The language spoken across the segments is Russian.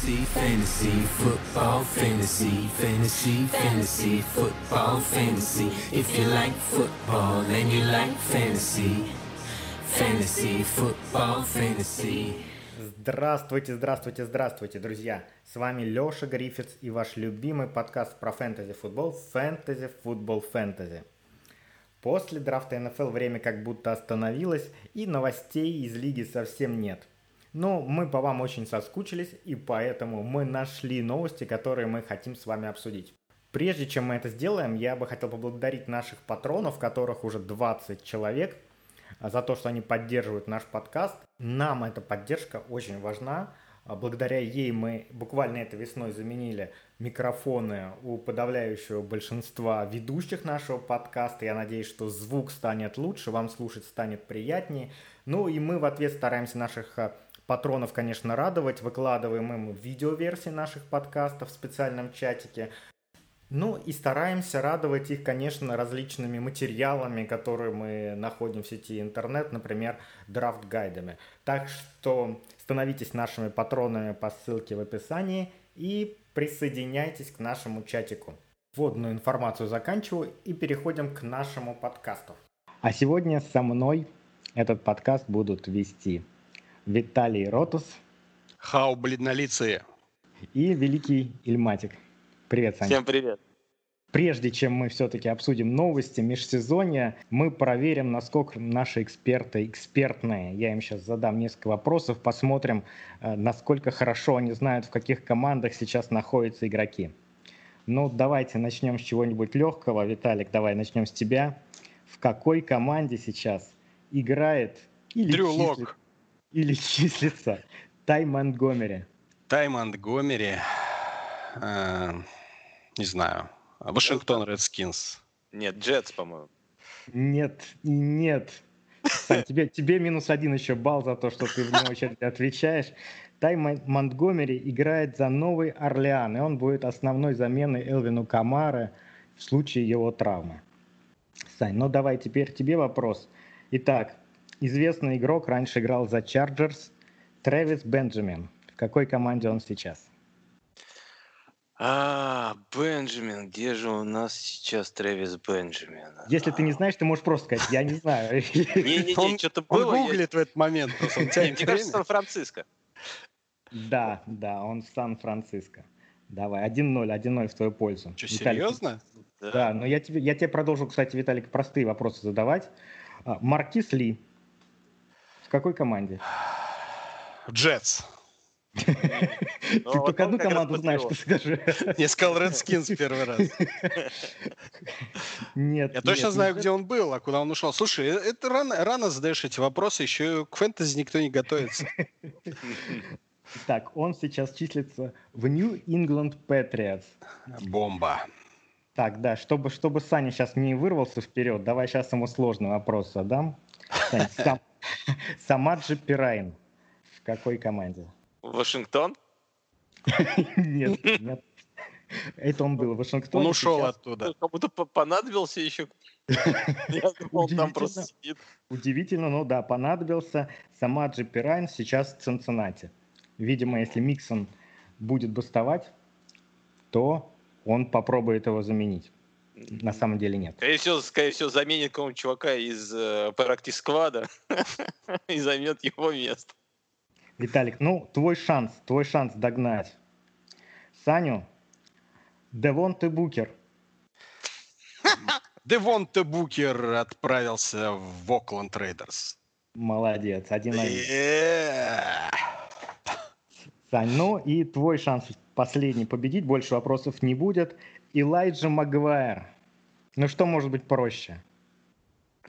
Fantasy, fantasy, football, fantasy, fantasy, fantasy, football, fantasy. If you like football and you like fantasy, fantasy, football, fantasy. Здравствуйте, здравствуйте, здравствуйте, друзья! С вами Лёша Гриффитс и ваш любимый подкаст про фэнтези-футбол «Фэнтези Футбол Фэнтези». После драфта НФЛ время как будто остановилось, и новостей из лиги совсем нет. Но мы по вам очень соскучились, и поэтому мы нашли новости, которые мы хотим с вами обсудить. Прежде чем мы это сделаем, я бы хотел поблагодарить наших патронов, которых уже 20 человек, за то, что они поддерживают наш подкаст. Нам эта поддержка очень важна. Благодаря ей мы буквально этой весной заменили микрофоны у подавляющего большинства ведущих нашего подкаста. Я надеюсь, что звук станет лучше, вам слушать станет приятнее. Ну и мы в ответ стараемся наших патронов, конечно, радовать. Выкладываем им видеоверсии наших подкастов в специальном чатике. Ну и стараемся радовать их, конечно, различными материалами, которые мы находим в сети интернет, например, драфт-гайдами. Так что становитесь нашими патронами по ссылке в описании и присоединяйтесь к нашему чатику. Вводную информацию заканчиваю и переходим к нашему подкасту. А сегодня со мной этот подкаст будут вести Виталий Ротус. Хау, бледнолицые. И великий Ильматик. Привет, Саня. Всем привет. Прежде чем мы все-таки обсудим новости межсезонья, мы проверим, насколько наши эксперты экспертные. Я им сейчас задам несколько вопросов, посмотрим, э, насколько хорошо они знают, в каких командах сейчас находятся игроки. Ну, давайте начнем с чего-нибудь легкого. Виталик, давай начнем с тебя. В какой команде сейчас играет или Дрю Лок или числится Тай Монтгомери? Тай Монтгомери, э, не знаю, Вашингтон Редскинс. Нет, Джетс, по-моему. Нет, нет. Сань, тебе, тебе минус один еще балл за то, что ты в очередь отвечаешь. Тай Монтгомери играет за Новый Орлеан, и он будет основной заменой Элвину Камара в случае его травмы. Сань, ну давай теперь тебе вопрос. Итак, известный игрок, раньше играл за Чарджерс, Трэвис Бенджамин. В какой команде он сейчас? А, Бенджамин, где же у нас сейчас Трэвис Бенджамин? Если ты не знаешь, ты можешь просто сказать, я не знаю. Не-не-не, что-то было. Он гуглит в этот момент. Мне кажется, Сан-Франциско. Да, да, он в Сан-Франциско. Давай, 1-0, 1-0 в твою пользу. Что, серьезно? Да, но я тебе, я тебе продолжу, кстати, Виталик, простые вопросы задавать. А, Маркис Ли какой команде? Джетс. Ты только одну команду знаешь, ты скажи. Я сказал Redskins первый раз. Нет. Я точно знаю, где он был, а куда он ушел. Слушай, э, это рано, рано задаешь эти вопросы, еще к фэнтези никто не готовится. Так, он сейчас числится в New England Patriots. Бомба. Так, да, чтобы, чтобы Саня сейчас не вырвался вперед, давай сейчас ему сложный вопрос задам. Сань, сам, Самаджи Пирайн. В какой команде? Вашингтон? Нет, нет. Это он был в Вашингтоне. Он ушел сейчас... оттуда. Как будто понадобился еще. Я думал, он там просто сидит. Удивительно, но да, понадобился. Самаджи Пирайн сейчас в Цинциннати. Видимо, если Миксон будет бастовать, то он попробует его заменить. На самом деле нет. Скорее всего, скорее всего заменит какого-нибудь чувака из э, практик сквада и займет его место. Виталик, ну, твой шанс, твой шанс догнать Саню. Девонте Букер. Девонте Букер отправился в Окленд Raiders. Молодец, один Сань, ну и твой шанс последний победить, больше вопросов не будет. Илайджа Магуайр. Ну что может быть проще?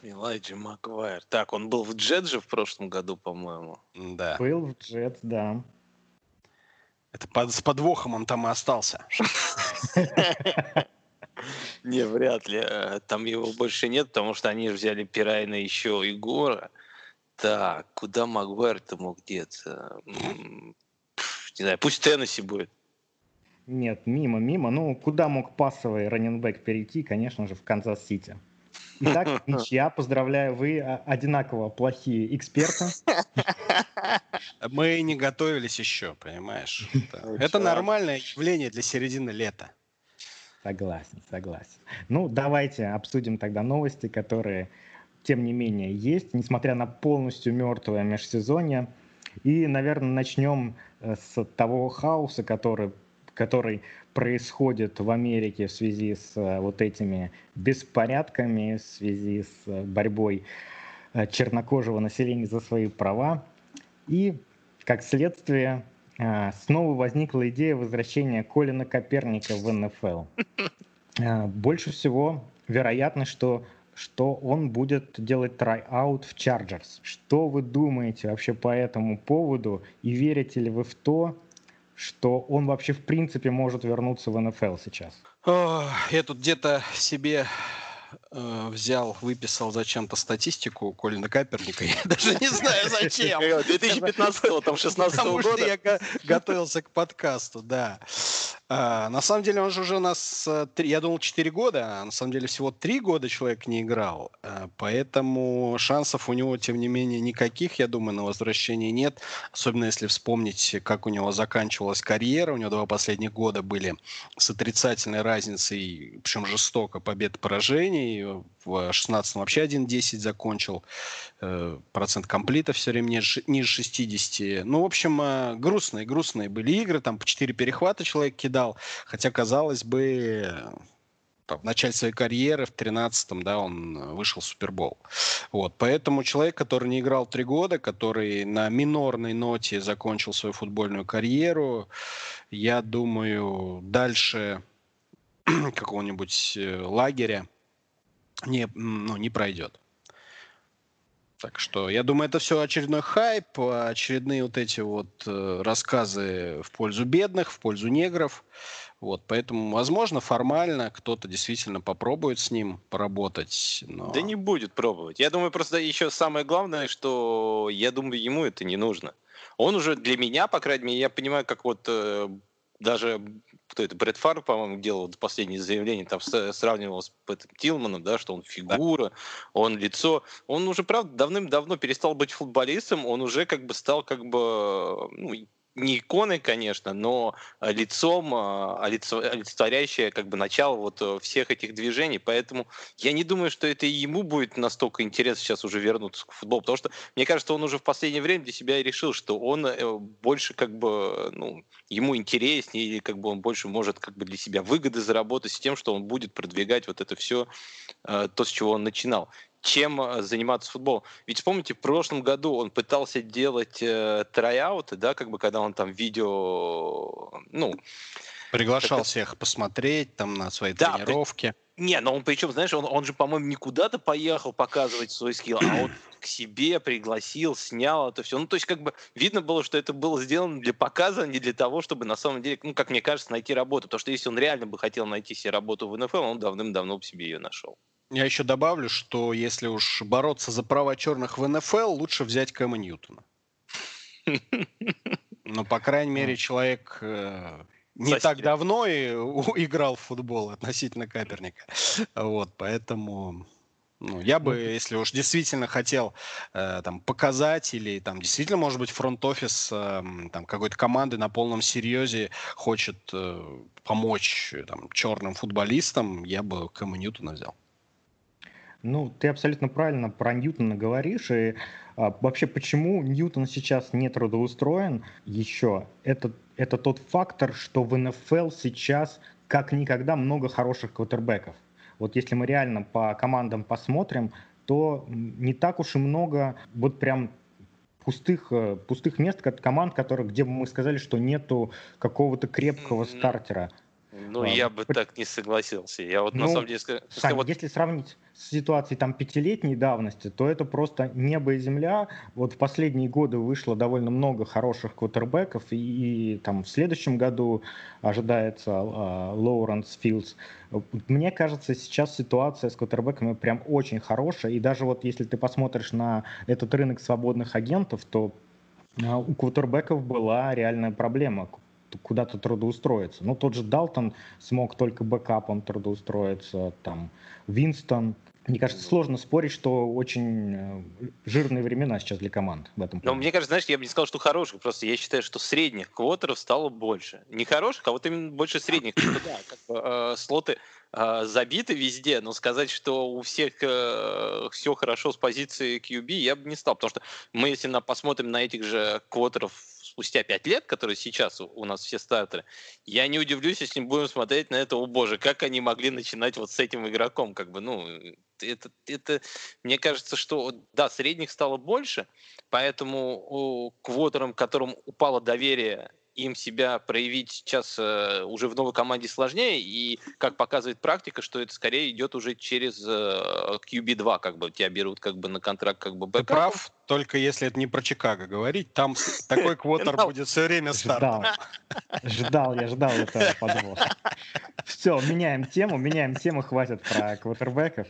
Элайджа Магуайр. Так, он был в Jets же в прошлом году, по-моему. Да. Был в Джет, да. Это под, с подвохом он там и остался. Не, вряд ли. Э, там его больше нет, потому что они взяли Перайна еще и Гора. Так, куда Магуайр-то мог деться? Не знаю, пусть Теннесси будет. Нет, мимо, мимо. Ну, куда мог пассовый running back перейти? Конечно же, в Канзас-Сити. Итак, ничья. Поздравляю, вы а, одинаково плохие эксперты. Мы не готовились еще, понимаешь? Это нормальное явление для середины лета. Согласен, согласен. Ну, давайте обсудим тогда новости, которые, тем не менее, есть, несмотря на полностью мертвое межсезонье. И, наверное, начнем э, с того хаоса, который, который происходит в Америке в связи с э, вот этими беспорядками, в связи с э, борьбой чернокожего населения за свои права. И, как следствие, снова возникла идея возвращения Колина Коперника в НФЛ. Больше всего вероятно, что что он будет делать трай-аут в Chargers. Что вы думаете вообще по этому поводу и верите ли вы в то, что он вообще в принципе может вернуться в НФЛ сейчас? Я тут где-то себе э, взял, выписал зачем-то статистику Колина Каперника. Я даже не знаю зачем. 2015 там 16 года. Потому что я готовился к подкасту, да. А, на самом деле он же уже у нас, э, я думал, 4 года, а на самом деле всего 3 года человек не играл. А, поэтому шансов у него, тем не менее, никаких, я думаю, на возвращение нет. Особенно если вспомнить, как у него заканчивалась карьера. У него два последних года были с отрицательной разницей, причем жестоко, побед-поражений. В 16 вообще 1-10 закончил. Э, процент комплита все время ниже, ниже 60. Ну, в общем, э, грустные, грустные были игры. Там по 4 перехвата человек кидал дал. Хотя, казалось бы, там, в начале своей карьеры, в 13-м, да, он вышел в Супербол. Вот, поэтому человек, который не играл три года, который на минорной ноте закончил свою футбольную карьеру, я думаю, дальше какого-нибудь э, лагеря не, ну, не пройдет. Так что я думаю, это все очередной хайп, очередные вот эти вот э, рассказы в пользу бедных, в пользу негров. Вот, поэтому, возможно, формально кто-то действительно попробует с ним поработать. Но... Да не будет пробовать. Я думаю, просто еще самое главное, что я думаю, ему это не нужно. Он уже для меня, по крайней мере, я понимаю, как вот э, даже кто это, Брэд Фар, по-моему, делал последнее заявление, там сравнивал с Пэтом Тилманом, да, что он фигура, да. он лицо. Он уже, правда, давным-давно перестал быть футболистом, он уже как бы стал как бы, ну, не иконой, конечно, но а, лицом, а, олицетворяющее как бы начало вот э, всех этих движений. Поэтому я не думаю, что это ему будет настолько интересно сейчас уже вернуться к футболу, потому что мне кажется, он уже в последнее время для себя решил, что он э, больше как бы, ну, ему интереснее, или как бы он больше может как бы для себя выгоды заработать с тем, что он будет продвигать вот это все, э, то, с чего он начинал чем э, заниматься футболом. Ведь вспомните, в прошлом году он пытался делать э, трайауты, да, как бы когда он там видео, ну... Приглашал как всех посмотреть там на свои да, тренировки. При... Не, но он причем, знаешь, он, он же, по-моему, не куда-то поехал показывать свой скилл, а он к себе пригласил, снял это все. Ну, то есть, как бы видно было, что это было сделано для показа, а не для того, чтобы на самом деле, ну, как мне кажется, найти работу. Потому что если он реально бы хотел найти себе работу в НФЛ, он давным-давно бы себе ее нашел. Я еще добавлю, что если уж бороться за права черных в НФЛ, лучше взять Кэма Ньютона. Но, по крайней мере, человек э, не так давно и играл в футбол относительно Каперника. Вот, поэтому ну, я бы, если уж действительно хотел э, там показать или там действительно, может быть, фронт-офис э, там какой-то команды на полном серьезе хочет э, помочь там черным футболистам, я бы Кэма Ньютона взял. Ну, ты абсолютно правильно про Ньютона говоришь. И а, вообще, почему Ньютон сейчас не трудоустроен еще? Это, это тот фактор, что в НФЛ сейчас как никогда много хороших квотербеков. Вот если мы реально по командам посмотрим, то не так уж и много вот прям пустых, э, пустых мест, команд, которые, где мы сказали, что нету какого-то крепкого стартера. Ну, а, я бы так не согласился. Я вот ну, на самом деле... Сань, вот... Если сравнить с ситуацией там пятилетней давности, то это просто небо и земля. Вот в последние годы вышло довольно много хороших квотербеков, и, и там в следующем году ожидается а, Лоуренс Филдс. Мне кажется, сейчас ситуация с квотербеками прям очень хорошая, и даже вот если ты посмотришь на этот рынок свободных агентов, то а, у квотербеков была реальная проблема куда-то трудоустроиться. Ну, тот же Далтон смог только бэкапом трудоустроиться, там, Винстон, Мне кажется, сложно спорить, что очень э, жирные времена сейчас для команд в этом плане. Но мне кажется, знаешь, я бы не сказал, что хороших, просто я считаю, что средних квотеров стало больше. Не хороших, а вот именно больше средних. Да, как бы, э, слоты э, забиты везде, но сказать, что у всех э, все хорошо с позиции QB, я бы не стал, потому что мы, если на, посмотрим на этих же квотеров спустя пять лет, которые сейчас у нас все стартеры, я не удивлюсь, если будем смотреть на это, о боже, как они могли начинать вот с этим игроком, как бы, ну, это, это мне кажется, что, да, средних стало больше, поэтому квотерам, которым упало доверие им себя проявить сейчас э, уже в новой команде сложнее, и как показывает практика, что это скорее идет уже через э, QB2, как бы тебя берут как бы на контракт как бы бэкапом. Ты прав, только если это не про Чикаго говорить, там такой квотер будет все время стартом. Ждал, я ждал этого подвох. Все, меняем тему, меняем тему, хватит про квотербеков.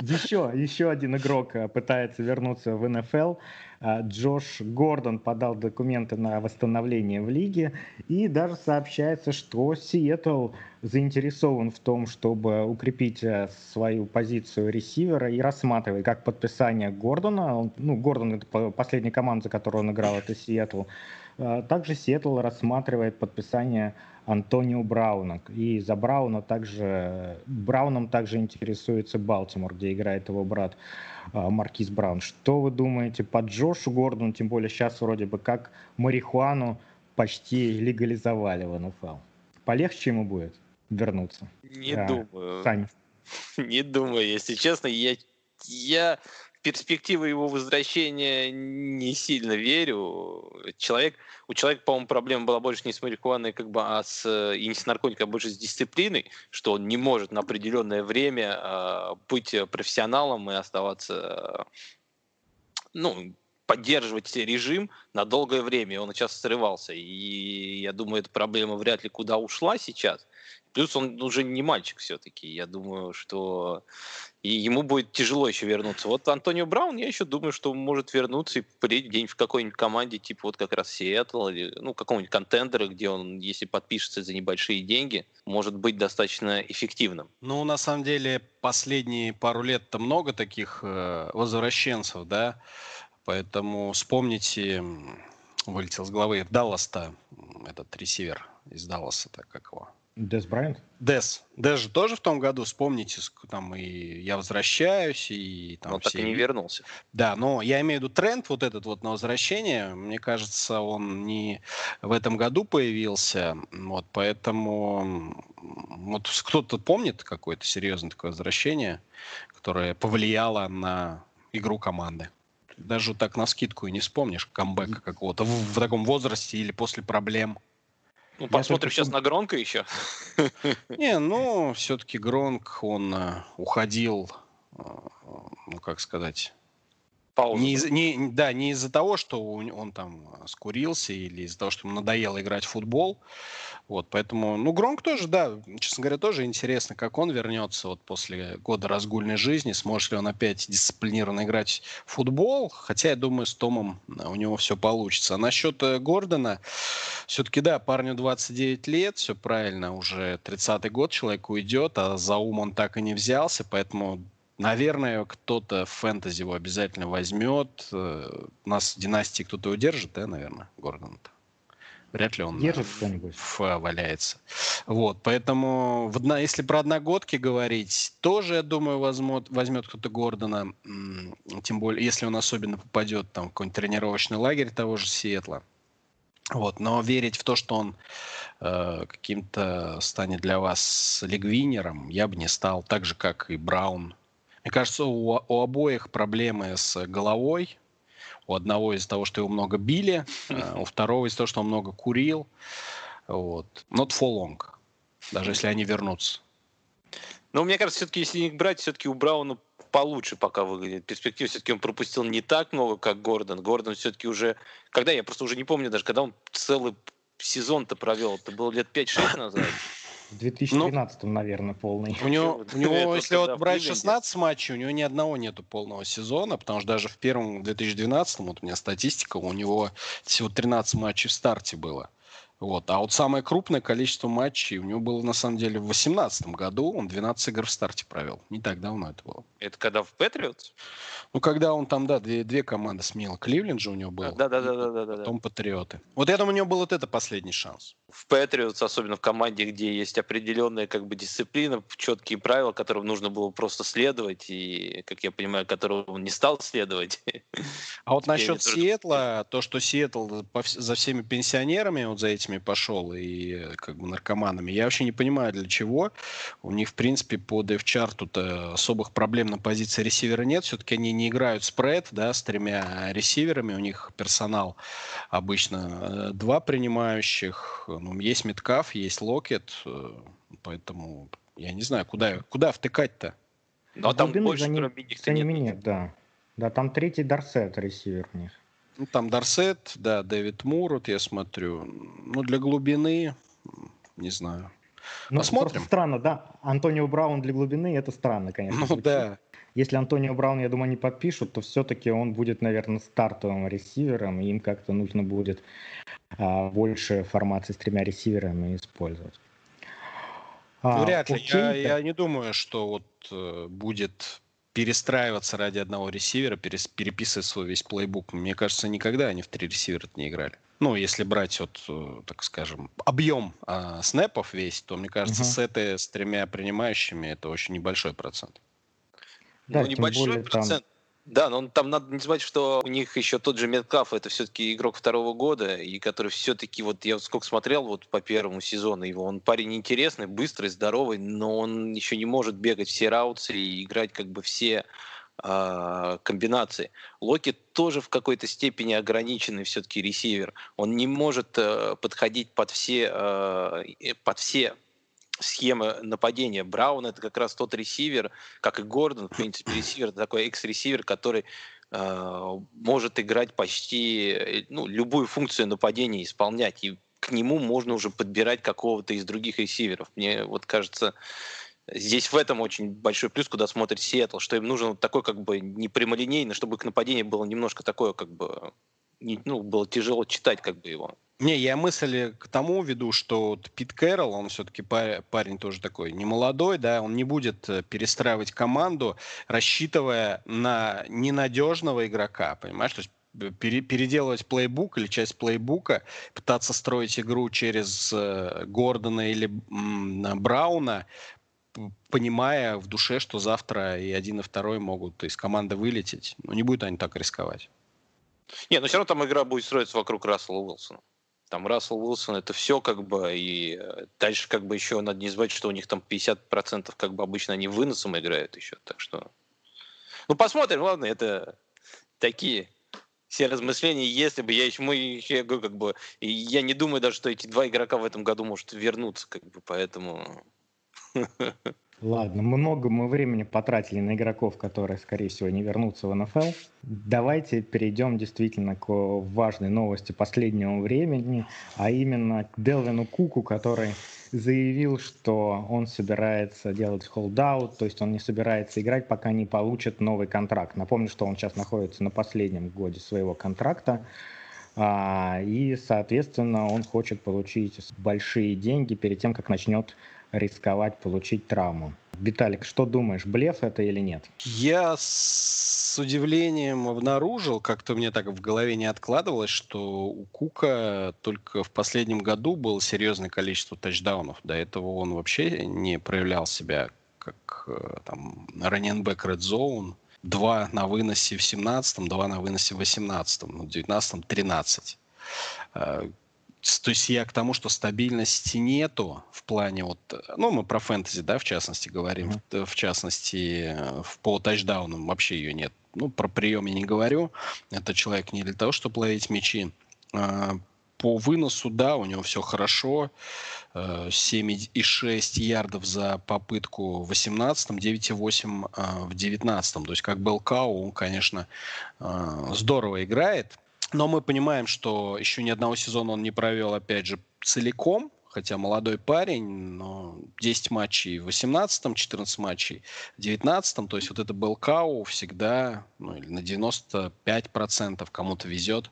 Еще, еще один игрок э, пытается вернуться в НФЛ. Э, Джош Гордон подал документы на восстановление в лиге. И даже сообщается, что Сиэтл заинтересован в том, чтобы укрепить э, свою позицию ресивера и рассматривает как подписание Гордона. Ну, Гордон — это последняя команда, за которую он играл, это Сиэтл. Также Сиэтл рассматривает подписание Антонио Брауна. И за Брауна также, Брауном также интересуется Балтимор, где играет его брат а, Маркиз Браун. Что вы думаете по Джошу Гордону, тем более сейчас вроде бы как марихуану почти легализовали в НФЛ? Полегче ему будет вернуться? Не а, думаю. Сань. Не думаю, если честно. Я, я перспективы его возвращения не сильно верю. Человек, у человека, по-моему, проблема была больше не с марихуаной, как бы, а с, и не с наркотиком, а больше с дисциплиной, что он не может на определенное время э, быть профессионалом и оставаться, ну, поддерживать режим на долгое время. Он сейчас срывался. И я думаю, эта проблема вряд ли куда ушла сейчас. Плюс он уже не мальчик все-таки. Я думаю, что и ему будет тяжело еще вернуться. Вот Антонио Браун, я еще думаю, что может вернуться и прийти где-нибудь в какой-нибудь команде, типа вот как раз Сиэтл, или ну, какого-нибудь контендера, где он, если подпишется за небольшие деньги, может быть достаточно эффективным. Ну, на самом деле, последние пару лет-то много таких э, возвращенцев, да, поэтому вспомните, вылетел с головы, Даллас-то, этот ресивер из Далласа, так как его, Дес Брайант? Дес. Дес же тоже в том году, вспомните, там и «Я возвращаюсь», и там Но все... так и не вернулся. Да, но я имею в виду тренд вот этот вот на возвращение, мне кажется, он не в этом году появился, вот, поэтому вот кто-то помнит какое-то серьезное такое возвращение, которое повлияло на игру команды? Даже так на скидку и не вспомнишь камбэка какого-то в, в таком возрасте или после проблем. Ну, посмотрим сейчас на Гронка еще. Не, ну, все-таки Гронк, он э, уходил, э, ну, как сказать, Пауза. Не из, не, да, не из-за того, что он там скурился или из-за того, что ему надоело играть в футбол. Вот, поэтому, ну, Гронк тоже, да, честно говоря, тоже интересно, как он вернется вот после года разгульной жизни, сможет ли он опять дисциплинированно играть в футбол, хотя я думаю, с Томом у него все получится. А насчет э, Гордона, все-таки, да, парню 29 лет, все правильно, уже 30-й год человек уйдет, а за ум он так и не взялся, поэтому Наверное, кто-то фэнтези его обязательно возьмет. Э, нас династии кто-то удержит, да, наверное, Гордон-то? Вряд ли он Держит кто-нибудь. валяется. Вот, поэтому в, если про одногодки говорить, тоже, я думаю, возьмет, возьмет кто-то Гордона, тем более, если он особенно попадет там, в какой-нибудь тренировочный лагерь того же Сиэтла. Вот, но верить в то, что он э, каким-то станет для вас лигвинером, я бы не стал. Так же, как и Браун. Мне кажется, у, у обоих проблемы с головой. У одного из-за того, что его много били, а у второго из-за того, что он много курил. Вот. Not for long. Даже если они вернутся. Но мне кажется, все-таки, если их брать, все-таки у Брауна получше пока выглядит. Перспектива все-таки он пропустил не так много, как Гордон. Гордон все-таки уже... Когда, я просто уже не помню даже, когда он целый сезон-то провел. Это было лет 5-6 назад. В 2013, ну, наверное, полный. У него, у него если вот брать 16 матчей, у него ни одного нету полного сезона, потому что даже в первом 2012, вот у меня статистика, у него всего 13 матчей в старте было. Вот. А вот самое крупное количество матчей у него было на самом деле в 2018 году. Он 12 игр в старте провел. Не так давно это было. Это когда в Патриотс? Ну, когда он там, да, две, две команды сменил. Кливленд же у него был. Да, да, да, да, да, да. Потом Патриоты. Вот я думаю, у него был вот это последний шанс. В Патриотс, особенно в команде, где есть определенная как бы дисциплина, четкие правила, которым нужно было просто следовать, и, как я понимаю, которым он не стал следовать. А вот насчет Сиэтла, то, что Сиэтл за всеми пенсионерами, вот за этими пошел, и как бы наркоманами, я вообще не понимаю, для чего. У них, в принципе, по дев-чарту-то особых проблем на позиции ресивера нет. Все-таки они не играют спред, да, с тремя ресиверами. У них персонал обычно э, два принимающих. Ну, есть Меткаф, есть Локет, э, поэтому я не знаю, куда, куда втыкать-то. Но там больше за, ним, за ними нет. нет, да. Да, там третий Дарсет ресивер у них. Ну, там Дарсет, да, Дэвид Мур, вот я смотрю. Ну, для глубины, не знаю. Ну, Посмотрим. странно, да. Антонио Браун для глубины, это странно, конечно. Ну, звучит. да. Если Антонио Браун, я думаю, не подпишут, то все-таки он будет, наверное, стартовым ресивером, и им как-то нужно будет а, больше формации с тремя ресиверами использовать. А, Вряд ли. Я, я не думаю, что вот э, будет перестраиваться ради одного ресивера, перес, переписывать свой весь плейбук. Мне кажется, никогда они в три ресивера не играли. Ну, если брать вот, э, так скажем, объем э, снэпов весь, то, мне кажется, uh-huh. сеты с тремя принимающими это очень небольшой процент. Да, ну, небольшой более, процент. Там... Да, но там надо не забывать, что у них еще тот же Меткаф, это все-таки игрок второго года, и который все-таки, вот я вот сколько смотрел вот по первому сезону его, он парень интересный, быстрый, здоровый, но он еще не может бегать все раутсы и играть как бы все э, комбинации. Локи тоже в какой-то степени ограниченный все-таки ресивер. Он не может э, подходить под все, э, под все схемы нападения. Браун это как раз тот ресивер, как и Гордон, в принципе, ресивер, такой экс-ресивер, который э, может играть почти э, ну, любую функцию нападения исполнять. И к нему можно уже подбирать какого-то из других ресиверов. Мне вот кажется, здесь в этом очень большой плюс, куда смотрит Сиэтл, что им нужен такой как бы не прямолинейный, чтобы к нападению было немножко такое как бы ну, было тяжело читать как бы его. Не, я мысли к тому веду, что вот Пит Кэрролл, он все-таки парень тоже такой не молодой, да, он не будет э, перестраивать команду, рассчитывая на ненадежного игрока, понимаешь? То есть пере, переделывать плейбук или часть плейбука, пытаться строить игру через э, Гордона или м, Брауна, понимая в душе, что завтра и один, и второй могут из команды вылететь. Ну, не будут они так рисковать. Не, но все равно там игра будет строиться вокруг Рассела Уилсона. Там Рассел Уилсон это все как бы, и э, дальше как бы еще надо не забывать, что у них там 50% как бы обычно они выносом играют еще, так что... Ну, посмотрим, ладно, это такие все размышления, если бы я еще, мы еще, как бы, я не думаю даже, что эти два игрока в этом году может вернуться, как бы, поэтому... Ладно, много мы времени потратили на игроков, которые, скорее всего, не вернутся в НФЛ. Давайте перейдем действительно к важной новости последнего времени, а именно к Делвину Куку, который заявил, что он собирается делать холдаут, то есть он не собирается играть, пока не получит новый контракт. Напомню, что он сейчас находится на последнем годе своего контракта. А, и, соответственно, он хочет получить большие деньги перед тем, как начнет рисковать получить травму. Виталик, что думаешь, блеф это или нет? Я с удивлением обнаружил, как-то мне так в голове не откладывалось, что у Кука только в последнем году было серьезное количество тачдаунов. До этого он вообще не проявлял себя как э, там раненбэк Red Zone. Два на выносе в 17-м, два на выносе в 18-м, ну, в 19-м 13 то есть я к тому, что стабильности нету в плане вот, ну мы про фэнтези, да, в частности говорим, mm-hmm. в частности по тачдаунам вообще ее нет. Ну про прием я не говорю, это человек не для того, чтобы ловить мячи. А, по выносу, да, у него все хорошо. 7,6 ярдов за попытку в 18 9,8 в 19 То есть как Белкау, он, конечно, здорово играет. Но мы понимаем, что еще ни одного сезона он не провел, опять же, целиком, хотя молодой парень, но 10 матчей в 18-м, 14 матчей в 19-м, то есть вот это был Кау всегда, ну, или на 95% кому-то везет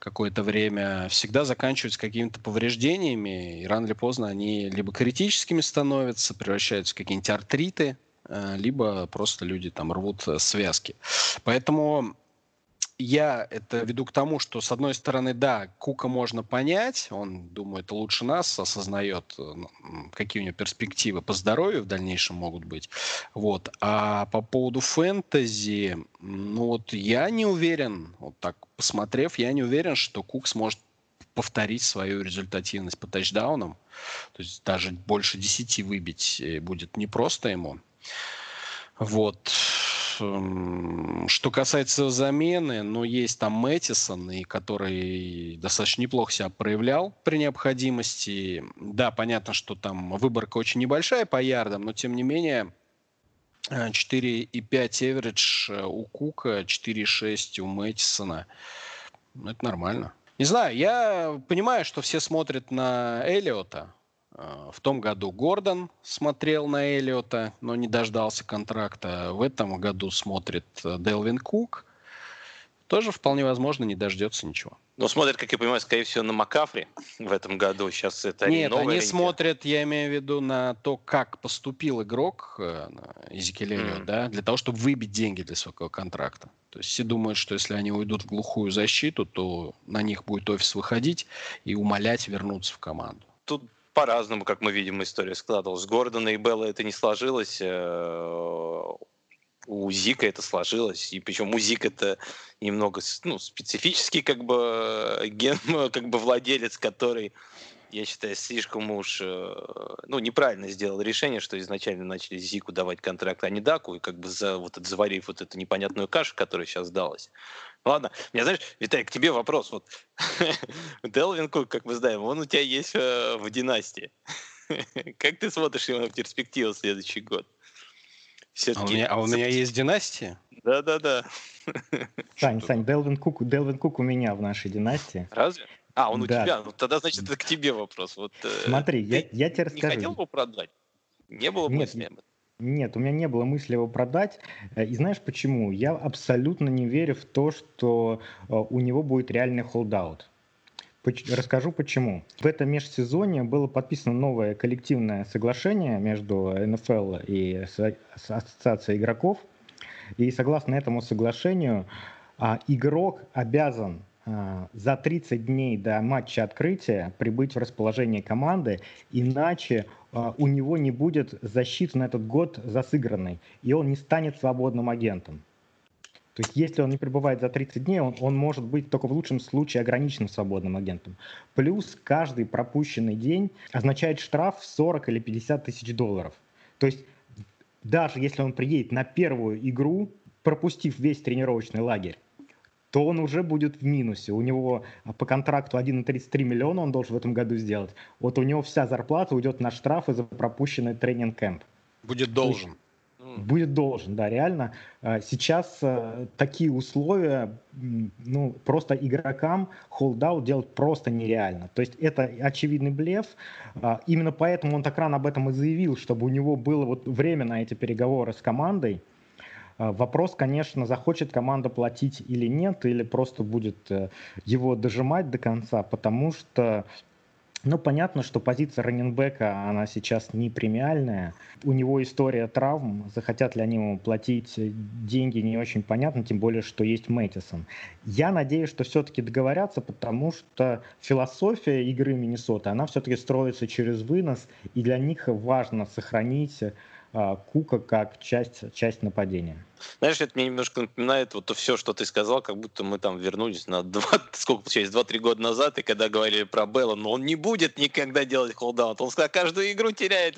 какое-то время, всегда заканчиваются какими-то повреждениями, и рано или поздно они либо критическими становятся, превращаются в какие-нибудь артриты, э, либо просто люди там рвут связки. Поэтому я это веду к тому, что, с одной стороны, да, Кука можно понять, он думает лучше нас, осознает, какие у него перспективы по здоровью в дальнейшем могут быть. Вот. А по поводу фэнтези, ну вот я не уверен, вот так посмотрев, я не уверен, что Кук сможет повторить свою результативность по тачдаунам. То есть даже больше 10 выбить э, будет непросто ему. Вот. Эм, что касается замены, ну, есть там Мэттисон, и который достаточно неплохо себя проявлял при необходимости. Да, понятно, что там выборка очень небольшая по ярдам, но тем не менее 4,5 эверидж у Кука, 4,6 у Мэттисона. Ну, это нормально. Не знаю, я понимаю, что все смотрят на Эллиота, Э, в том году Гордон смотрел на Эллиота, но не дождался контракта. В этом году смотрит э, Делвин Кук. Тоже вполне возможно не дождется ничего. Но смотрят, как я понимаю, скорее всего, на Макафри в этом году. Сейчас это Нет, они ориентир. смотрят, я имею в виду, на то, как поступил игрок Изекель mm. да, для того, чтобы выбить деньги для своего контракта. То есть все думают, что если они уйдут в глухую защиту, то на них будет офис выходить и умолять вернуться в команду. Тут по-разному, как мы видим, история складывалась. Гордона и Белла это не сложилось. Э, у Зика это сложилось. И причем у Зика это немного ну, специфический как бы ген, как бы владелец, который я считаю, слишком уж э, ну, неправильно сделал решение, что изначально начали Зику давать контракт, а не Даку, и как бы за, вот заварив вот эту непонятную кашу, которая сейчас сдалась. Ладно, у меня, знаешь, Виталий, к тебе вопрос. Вот Делвин Кук, как мы знаем, он у тебя есть э, в династии. как ты смотришь его в перспективу следующий год? А у меня, а у меня есть династия? Да-да-да. Сань, Сань, Делвин Кук, Делвин Кук у меня в нашей династии. Разве? А, он да. у тебя? Ну, тогда, значит, это к тебе вопрос. Вот, э, Смотри, я, я тебе расскажу. Не хотел бы продать? Не было Нет, мысли об этом? Нет, у меня не было мысли его продать. Э, и знаешь почему? Я абсолютно не верю в то, что э, у него будет реальный холдаут. Расскажу почему. В этом межсезонье было подписано новое коллективное соглашение между НФЛ и Ассоциацией игроков. И согласно этому соглашению, а, игрок обязан за 30 дней до матча открытия прибыть в расположение команды, иначе а, у него не будет защиты на этот год засыгранной, и он не станет свободным агентом. То есть если он не прибывает за 30 дней, он, он может быть только в лучшем случае ограниченным свободным агентом. Плюс каждый пропущенный день означает штраф в 40 или 50 тысяч долларов. То есть даже если он приедет на первую игру, пропустив весь тренировочный лагерь, то он уже будет в минусе. У него а, по контракту 1,33 миллиона он должен в этом году сделать. Вот у него вся зарплата уйдет на штрафы за пропущенный тренинг-кэмп. Будет должен. Будет должен, да, реально. А, сейчас а, такие условия, ну, просто игрокам холдаут делать просто нереально. То есть это очевидный блеф. Именно поэтому он так рано об этом и заявил, чтобы у него было вот время на эти переговоры с командой. А, вопрос, конечно, захочет команда платить или нет, или просто будет э, его дожимать до конца, потому что ну, понятно, что позиция раненбека, она сейчас не премиальная. У него история травм. Захотят ли они ему платить деньги, не очень понятно, тем более, что есть Мэттисон. Я надеюсь, что все-таки договорятся, потому что философия игры Миннесоты, она все-таки строится через вынос, и для них важно сохранить а, Кука как часть, часть нападения. Знаешь, это мне немножко напоминает вот то все, что ты сказал, как будто мы там вернулись на 2, сколько получается, 2-3 года назад, и когда говорили про Белла, но он не будет никогда делать холдаут. Он сказал, каждую игру теряет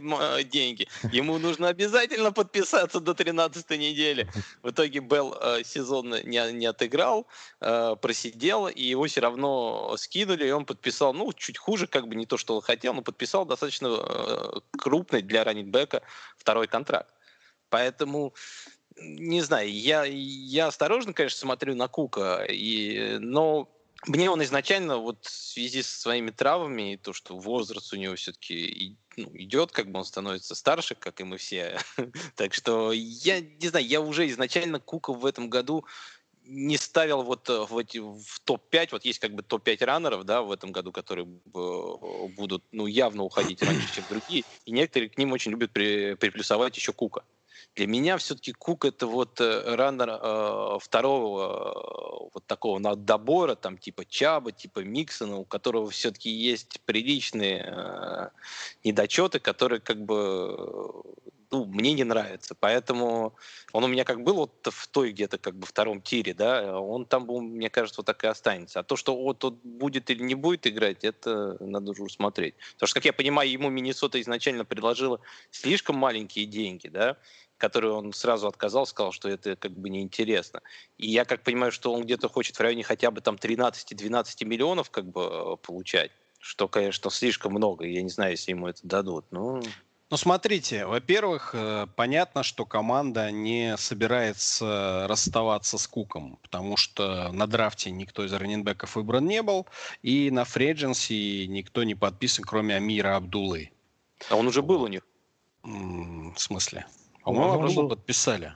деньги. Ему нужно обязательно подписаться до 13 недели. В итоге Белл э, сезон не, не отыграл, э, просидел, и его все равно скинули, и он подписал, ну, чуть хуже, как бы не то, что он хотел, но подписал достаточно э, крупный для раннинбека второй контракт. Поэтому не знаю, я, я осторожно, конечно, смотрю на Кука, и, но мне он изначально вот в связи со своими травмами и то, что возраст у него все-таки ну, идет, как бы он становится старше, как и мы все. так что я не знаю, я уже изначально Кука в этом году не ставил вот э, в, эти, в топ-5, вот есть как бы топ-5 раннеров, да, в этом году, которые будут, ну, явно уходить раньше, чем другие, и некоторые к ним очень любят при, приплюсовать еще Кука. Для меня все-таки Кук это вот э, раннер э, второго э, вот такого добора, там типа Чаба, типа Миксона, у которого все-таки есть приличные недочеты, которые как бы ну, мне не нравятся. Поэтому он у меня как был вот в той где-то как бы втором тире, да, он там, мне кажется, вот так и останется. А то, что вот он будет или не будет играть, это надо уже смотреть. Потому что, как я понимаю, ему Миннесота изначально предложила слишком маленькие деньги, да, который он сразу отказал, сказал, что это как бы неинтересно. И я как понимаю, что он где-то хочет в районе хотя бы там 13-12 миллионов как бы э, получать, что, конечно, слишком много. Я не знаю, если ему это дадут. Ну, ну, смотрите, во-первых, э, понятно, что команда не собирается расставаться с Куком, потому что на драфте никто из раненбеков выбран не был, и на фрейдженси никто не подписан, кроме Амира Абдулы. А он уже был у них? В смысле? По-моему, просто был... подписали.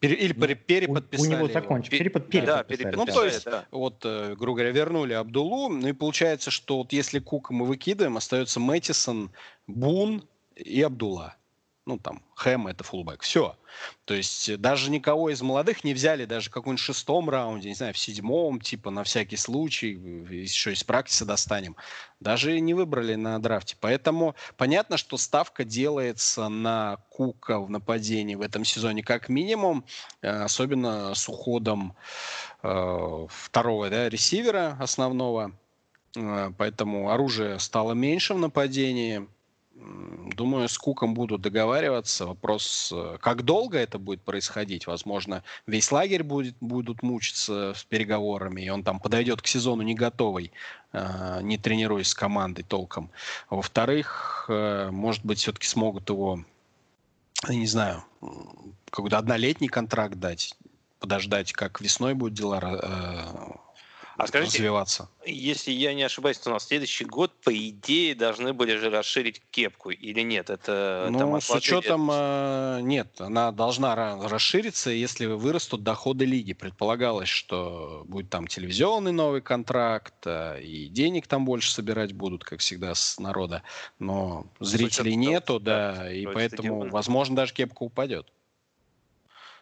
Пере, или ну, переподписали. У, него закончили. Перепод, переподписали. Да, ну, то есть, да. вот, э, грубо говоря, вернули Абдулу. Ну и получается, что вот если Кука мы выкидываем, остается Мэттисон, Бун и Абдула ну, там, Хэм это фулбэк. Все. То есть э, даже никого из молодых не взяли даже в каком-нибудь шестом раунде, не знаю, в седьмом, типа, на всякий случай, еще из практики достанем. Даже не выбрали на драфте. Поэтому понятно, что ставка делается на Кука в нападении в этом сезоне как минимум, э, особенно с уходом э, второго да, ресивера основного. Э, поэтому оружие стало меньше в нападении Думаю, с Куком будут договариваться. Вопрос, э, как долго это будет происходить. Возможно, весь лагерь будет, будут мучиться с переговорами, и он там подойдет к сезону не готовый, э, не тренируясь с командой толком. Во-вторых, э, может быть, все-таки смогут его, не знаю, какой-то однолетний контракт дать, подождать, как весной будут дела а скажите, развиваться. Если я не ошибаюсь, то на следующий год, по идее, должны были же расширить кепку или нет? Это ну, там с учетом э, нет, она должна расшириться, если вырастут доходы лиги. Предполагалось, что будет там телевизионный новый контракт, э, и денег там больше собирать будут, как всегда, с народа. Но зрителей нету, да, да и поэтому, возможно, даже кепка упадет.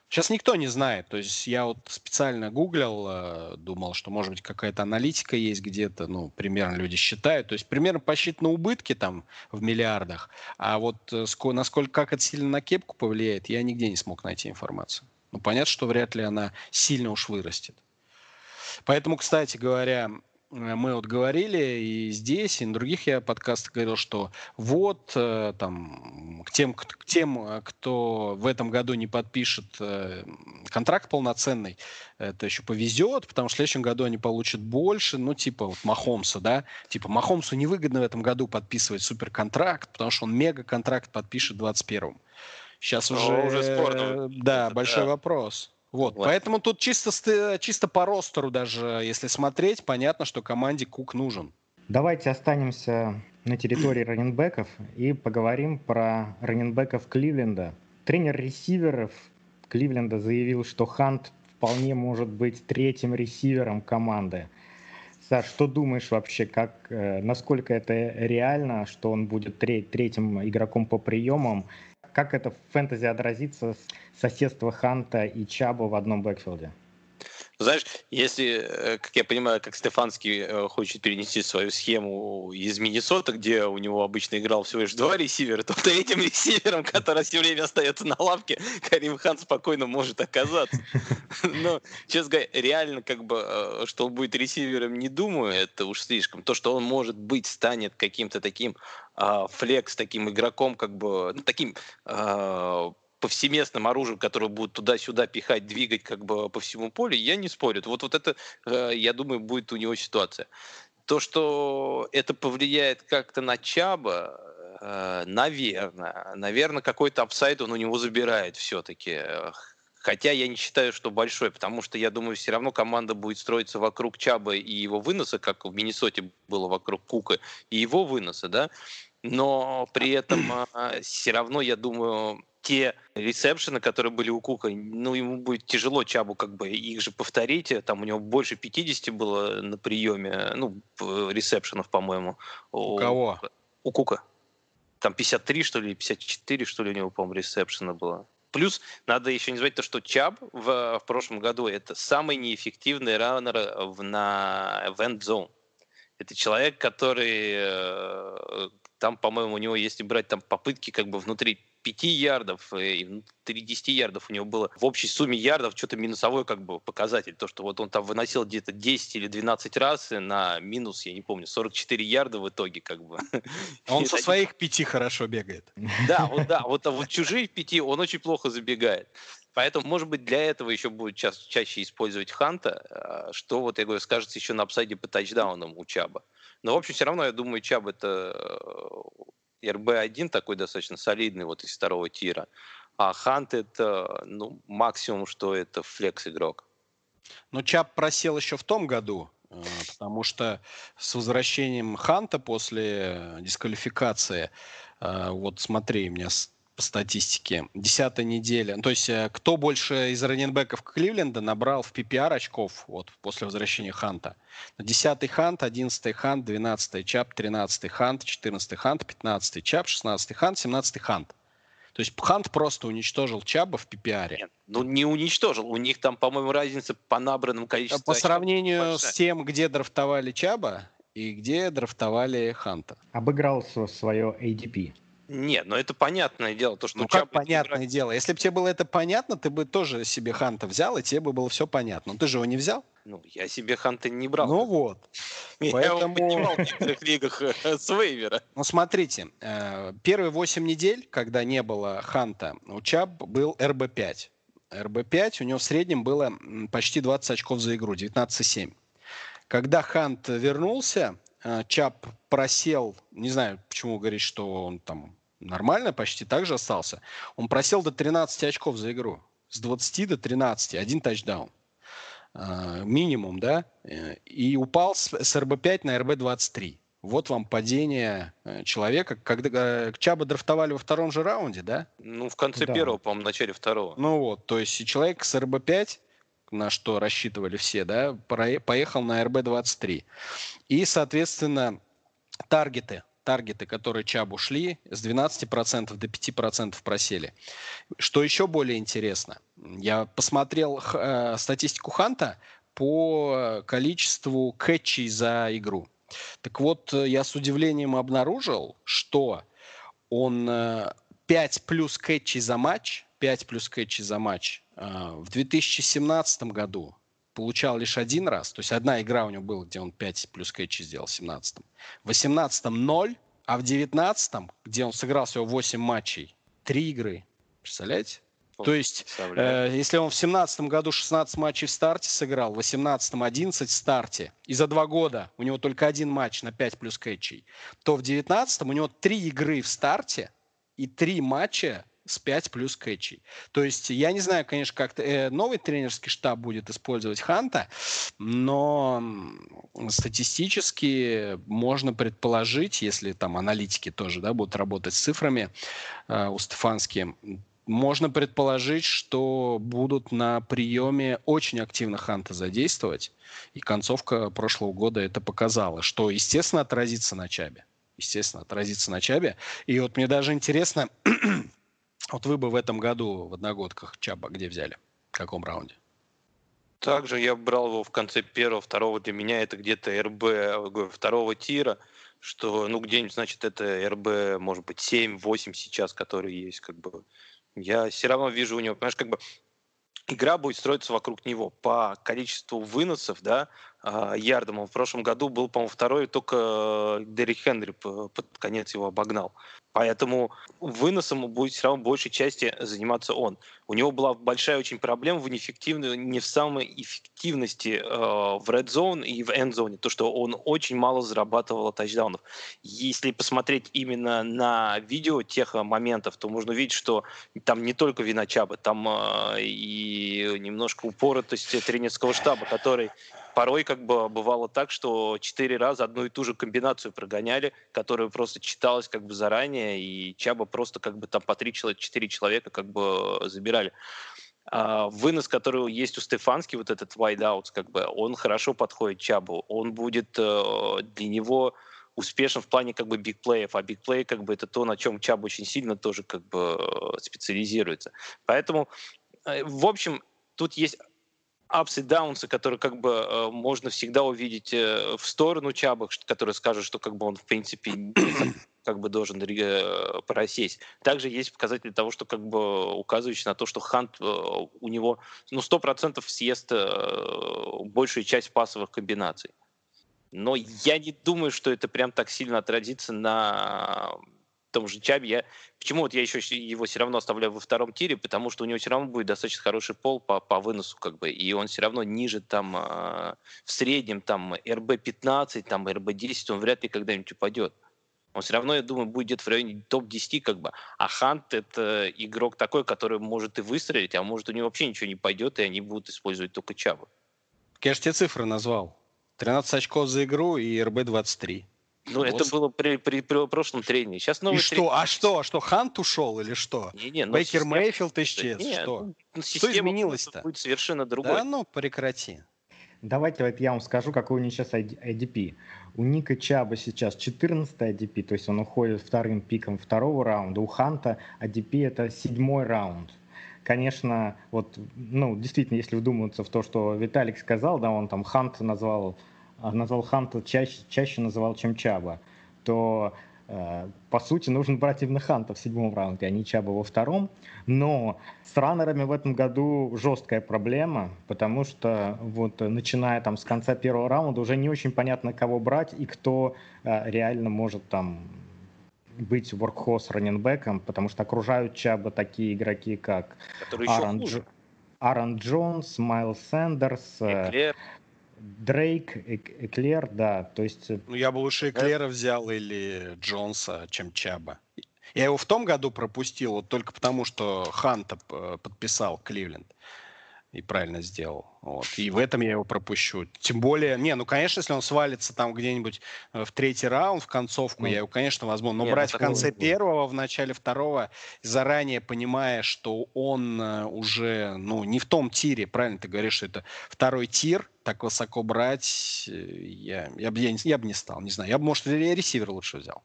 Сейчас никто не знает. То есть я вот специально гуглил, э, думал, что может быть какая-то аналитика есть где-то, ну, примерно люди считают. То есть примерно посчитаны убытки там в миллиардах. А вот э, насколько, как это сильно на кепку повлияет, я нигде не смог найти информацию. Ну, понятно, что вряд ли она сильно уж вырастет. Поэтому, кстати говоря, мы вот говорили и здесь, и на других я подкастах говорил, что вот э, там к тем, к тем, э, кто в этом году не подпишет контракт полноценный, это еще повезет, потому что в следующем году они получат больше, ну, типа вот Махомса, да, типа Махомсу невыгодно в этом году подписывать суперконтракт, потому что он мега-контракт подпишет в 21-м. Сейчас уже, уже спорно. Да, большой да. вопрос. Вот, вот. Поэтому тут чисто, чисто по ростеру даже, если смотреть, понятно, что команде Кук нужен. Давайте останемся на территории раненбеков и поговорим про раненбеков Кливленда. Тренер ресиверов Кливленда заявил, что Хант вполне может быть третьим ресивером команды. Саш, что думаешь вообще, как, э, насколько это реально, что он будет третьим игроком по приемам, как это в фэнтези отразится соседство Ханта и Чаба в одном бэкфилде? Знаешь, если, э, как я понимаю, как Стефанский э, хочет перенести свою схему из Миннесоты, где у него обычно играл всего лишь два ресивера, то третьим ресивером, который все время остается на лавке, Карим Хан спокойно может оказаться. Но, честно говоря, реально, как бы, э, что он будет ресивером, не думаю, это уж слишком. То, что он, может быть, станет каким-то таким а, флекс, таким игроком, как бы, ну, таким а, повсеместным оружием, которое будет туда-сюда пихать, двигать как бы по всему полю, я не спорю. Вот, вот это, э, я думаю, будет у него ситуация. То, что это повлияет как-то на Чаба, э, наверное. Наверное, какой-то апсайд он у него забирает все-таки. Хотя я не считаю, что большой, потому что я думаю, все равно команда будет строиться вокруг Чаба и его выноса, как в Миннесоте было вокруг Кука, и его выноса, да. Но при этом а, все равно, я думаю, те ресепшены, которые были у Кука, ну, ему будет тяжело Чабу как бы их же повторить. Там у него больше 50 было на приеме, ну, ресепшенов, по-моему. У кого? У Кука. Там 53, что ли, 54, что ли, у него, по-моему, ресепшена было. Плюс надо еще не забывать то, что Чаб в, в прошлом году это самый неэффективный раннер в, на Event Zone. Это человек, который э, там, по-моему, у него, если брать там попытки как бы внутри 5 ярдов и внутри 10 ярдов у него было в общей сумме ярдов что-то минусовой как бы показатель. То, что вот он там выносил где-то 10 или 12 раз на минус, я не помню, 44 ярда в итоге как бы. Он со своих пяти хорошо бегает. Да, вот да, вот, а вот чужие пяти он очень плохо забегает. Поэтому, может быть, для этого еще будет ча- чаще использовать Ханта, а, что, вот я говорю, скажется еще на апсайде по тачдаунам у Чаба. Но, в общем, все равно, я думаю, Чаб это э, РБ-1 такой достаточно солидный вот из второго тира. А Хант это, ну, максимум, что это флекс-игрок. Но Чаб просел еще в том году, э, потому что с возвращением Ханта после дисквалификации, э, вот смотри, у меня по статистике. Десятая неделя. То есть э, кто больше из раненбеков Кливленда набрал в PPR очков вот, после возвращения Ханта? Десятый Хант, одиннадцатый Хант, двенадцатый Чап, тринадцатый Хант, четырнадцатый Хант, пятнадцатый Чап, шестнадцатый Хант, семнадцатый Хант. То есть Хант просто уничтожил Чаба в PPR. Нет, ну не уничтожил. У них там, по-моему, разница по набранным количеству. По сравнению большая. с тем, где драфтовали Чаба и где драфтовали Ханта. Обыграл свое ADP. Нет, но это понятное дело. То, что ну, как понятное играть... дело? Если бы тебе было это понятно, ты бы тоже себе Ханта взял, и тебе бы было все понятно. Но ты же его не взял? Ну, я себе Ханта не брал. Ну вот. Я Поэтому... его поднимал в некоторых лигах э, с вейвера. Ну, смотрите. Э, первые 8 недель, когда не было Ханта, у Чаб был РБ-5. РБ-5 у него в среднем было почти 20 очков за игру, 19,7. Когда Хант вернулся, Э, Чап просел, не знаю, почему говорить, что он там нормально, почти так же остался. Он просел до 13 очков за игру. С 20 до 13, один тачдаун. Э, минимум, да? Э, и упал с, РБ-5 на РБ-23. Вот вам падение человека. Когда Чаба драфтовали во втором же раунде, да? Ну, в конце да. первого, по-моему, в начале второго. Ну вот, то есть человек с РБ-5 на что рассчитывали все, да, поехал на РБ-23. И, соответственно, таргеты, таргеты, которые Чаб ушли, с 12% до 5% просели. Что еще более интересно, я посмотрел э, статистику Ханта по количеству кэтчей за игру. Так вот, я с удивлением обнаружил, что он 5 э, плюс кэтчей за матч, 5 плюс кэтчей за матч а, в 2017 году получал лишь один раз, то есть одна игра у него была, где он 5 плюс кэтчи сделал в 17 В 18 0, а в 19 где он сыграл всего 8 матчей, 3 игры. Представляете? То есть, э, если он в 17 году 16 матчей в старте сыграл, в 18 11 в старте, и за два года у него только один матч на 5 плюс кэтчей, то в 19 у него 3 игры в старте и 3 матча с 5 плюс кэтчей. То есть я не знаю, конечно, как э, новый тренерский штаб будет использовать Ханта, но статистически можно предположить, если там аналитики тоже да, будут работать с цифрами э, у Стефански, можно предположить, что будут на приеме очень активно Ханта задействовать. И концовка прошлого года это показала, что, естественно, отразится на Чабе. Естественно, отразится на Чабе. И вот мне даже интересно, вот вы бы в этом году в одногодках Чаба где взяли? В каком раунде? Также я брал его в конце первого, второго. Для меня это где-то РБ второго тира, что, ну, где-нибудь, значит, это РБ, может быть, 7-8 сейчас, которые есть, как бы. Я все равно вижу у него, понимаешь, как бы игра будет строиться вокруг него по количеству выносов, да, э, ярдам. Он в прошлом году был, по-моему, второй, только Дерек Хенри под конец его обогнал. Поэтому выносом будет все равно большей части заниматься он. У него была большая очень проблема в неэффективной, не в самой эффективности э, в red zone и в end zone, то, что он очень мало зарабатывал тачдаунов. Если посмотреть именно на видео тех моментов, то можно увидеть, что там не только вина Чаба, там э, и немножко упоротость тренерского штаба, который порой как бы бывало так, что четыре раза одну и ту же комбинацию прогоняли, которая просто читалась как бы заранее, и Чаба просто как бы там по три человека, четыре человека как бы забирали. А вынос, который есть у Стефански, вот этот wide outs, как бы, он хорошо подходит Чабу. Он будет э, для него успешен в плане как бы бигплеев, а бигплей как бы это то, на чем Чаб очень сильно тоже как бы э, специализируется. Поэтому, э, в общем, тут есть ups и downs, которые как бы э, можно всегда увидеть э, в сторону Чаба, который скажет, что как бы он в принципе как бы должен э, просесть. Также есть показатели того, что как бы указывающие на то, что Хант у него ну, 100% съест большую часть пасовых комбинаций. Но я не думаю, что это прям так сильно отразится на том же Чабе. Я, почему вот я еще его все равно оставляю во втором тире, потому что у него все равно будет достаточно хороший пол по, по выносу, как бы, и он все равно ниже там э, в среднем там РБ-15, там РБ-10, он вряд ли когда-нибудь упадет. Он все равно, я думаю, будет в районе топ-10, как бы. А Хант — это игрок такой, который может и выстрелить, а может у него вообще ничего не пойдет, и они будут использовать только Чабу. Я же тебе цифры назвал. 13 очков за игру и РБ-23. Ну, вот. это было при, при, при прошлом тренинге. Сейчас новый И что? Тренинг. А что? что, Хант ушел или что? Не, не, ну, Бейкер система... Мейфилд исчез? Не, что? Ну, что изменилось-то? Будет совершенно другой. Да ну, прекрати. Давайте вот я вам скажу, какой у них сейчас IDP. У Ника Чаба сейчас 14 IDP, то есть он уходит вторым пиком второго раунда. У Ханта IDP это седьмой раунд. Конечно, вот, ну, действительно, если вдуматься в то, что Виталик сказал, да, он там Хант назвал а назвал Ханта чаще, чаще называл, чем Чаба, то э, по сути нужно брать именно Ханта в седьмом раунде, а не Чаба во втором. Но с раннерами в этом году жесткая проблема, потому что вот начиная там с конца первого раунда уже не очень понятно, кого брать и кто э, реально может там быть workhorse раненбеком, потому что окружают Чаба такие игроки, как Аарон, Дж... Аарон Джонс, Майлз Сэндерс, Эклер. Дрейк, Эклер, да, то есть... Э, ну, я бы лучше Эклера взял или Джонса, чем Чаба. Я его в том году пропустил вот только потому, что Ханта подписал Кливленд и правильно сделал. Вот. И в этом я его пропущу. Тем более, не, ну, конечно, если он свалится там где-нибудь э, в третий раунд, в концовку, ну, я его, конечно, возможно. Но нет, брать в конце будет. первого, в начале второго, заранее понимая, что он э, уже, ну, не в том тире, правильно ты говоришь, что это второй тир, так высоко брать, э, я, я, бы, я, я бы не стал, не знаю. Я бы, может, ресивер лучше взял.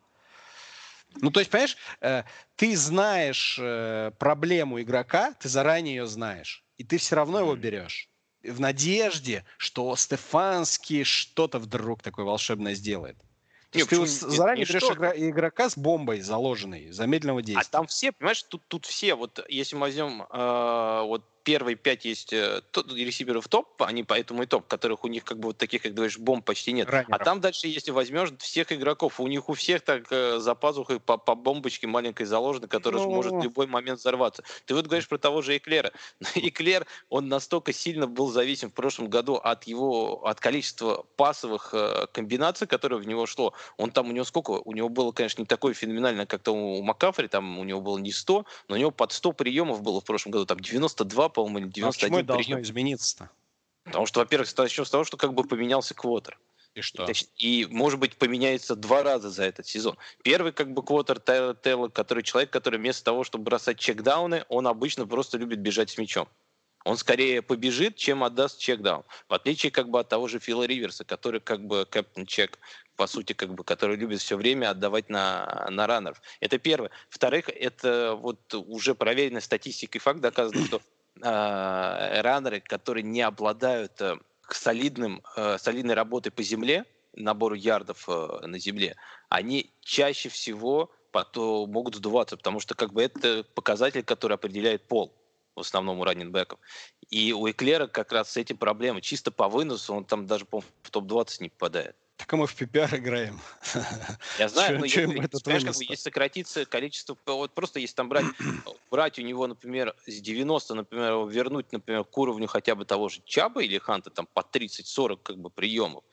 Ну, то есть, понимаешь, ты знаешь проблему игрока, ты заранее ее знаешь и ты все равно его берешь. В надежде, что Стефанский что-то вдруг такое волшебное сделает. То есть ты заранее берешь игра, игрока с бомбой заложенной, замедленного действия. А там все, понимаешь, тут, тут все, вот если мы возьмем э, вот первые пять есть э, ресиверов топ, они поэтому и топ, которых у них как бы вот таких, как говоришь, бомб почти нет. Раннеров. А там дальше, если возьмешь всех игроков, у них у всех так э, за пазухой по, по бомбочке маленькой заложено, которая ну... может в любой момент взорваться. Ты вот говоришь про того же Эклера. Эклер, он настолько сильно был зависим в прошлом году от его, от количества пасовых э, комбинаций, которые в него шло. Он там, у него сколько? У него было, конечно, не такое феноменальное, как там у Макафри, там у него было не 100, но у него под 100 приемов было в прошлом году, там 92 по-моему, или 91 а почему это должно измениться-то? Потому что, во-первых, начнем с того, что как бы поменялся квотер. И что? И, может быть, поменяется два раза за этот сезон. Первый, как бы, квотер Телла, который человек, который вместо того, чтобы бросать чекдауны, он обычно просто любит бежать с мячом. Он скорее побежит, чем отдаст чекдаун. В отличие как бы от того же Фила Риверса, который как бы капитан чек, по сути, как бы, который любит все время отдавать на, на раннеров. Это первое. Вторых, это вот уже проверенная статистика и факт доказано, что раннеры, которые не обладают э, солидным, э, солидной работой по земле, набору ярдов э, на земле, они чаще всего потом могут сдуваться, потому что как бы это показатель, который определяет пол. в основном у раннинбеков. И у Эклера как раз с этим проблемы. Чисто по выносу он там даже, по в топ-20 не попадает. Так мы в PPR играем. Я знаю, но если, понимаешь, как бы, если сократится количество, вот просто если там брать, брать у него, например, с 90, например, вернуть, например, к уровню хотя бы того же Чаба или Ханта там по 30-40 как бы приемов,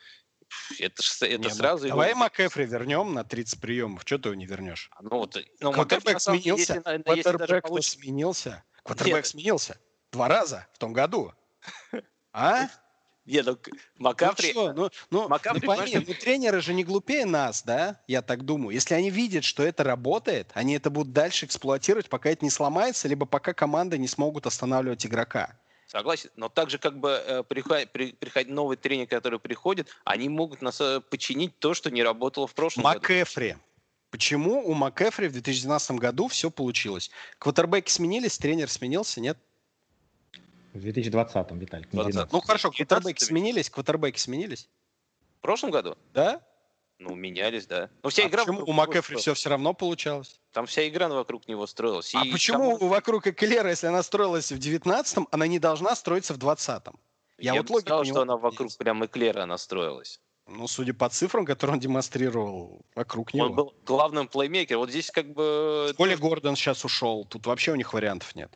это, это Не, сразу... Ну, давай МакЭфри вернем на 30 приемов. Что ты его не вернешь? А, ну, вот, ну, Квотербек сменился. Квотербек получится... сменился. Квотербек сменился. Два раза в том году. А? Нет, ну, Макафри... Ну, ну, ну, Макафри, ну, пойми, ну, тренеры же не глупее нас, да? Я так думаю. Если они видят, что это работает, они это будут дальше эксплуатировать, пока это не сломается, либо пока команды не смогут останавливать игрока. Согласен. Но также как бы э, приходит, при, приходит новый тренер, который приходит, они могут нас э, починить то, что не работало в прошлом МакЭфри. году. Почему у МакЭфри в 2012 году все получилось? Квотербеки сменились, тренер сменился, нет? В 2020-м, Виталий. 20. Ну хорошо, квотербеки сменились, квотербеки сменились. В прошлом году? Да. Ну, менялись, да. Но вся а игра почему у МакЭфри все все равно получалось? Там вся игра вокруг него строилась. А почему кому... вокруг Эклера, если она строилась в 19-м, она не должна строиться в 20-м? Я, Я вот бы сказал, что она вокруг прям Эклера она строилась. Ну, судя по цифрам, которые он демонстрировал вокруг него. Он был главным плеймейкером. Вот здесь как бы... Коли Гордон сейчас ушел, тут вообще у них вариантов нет.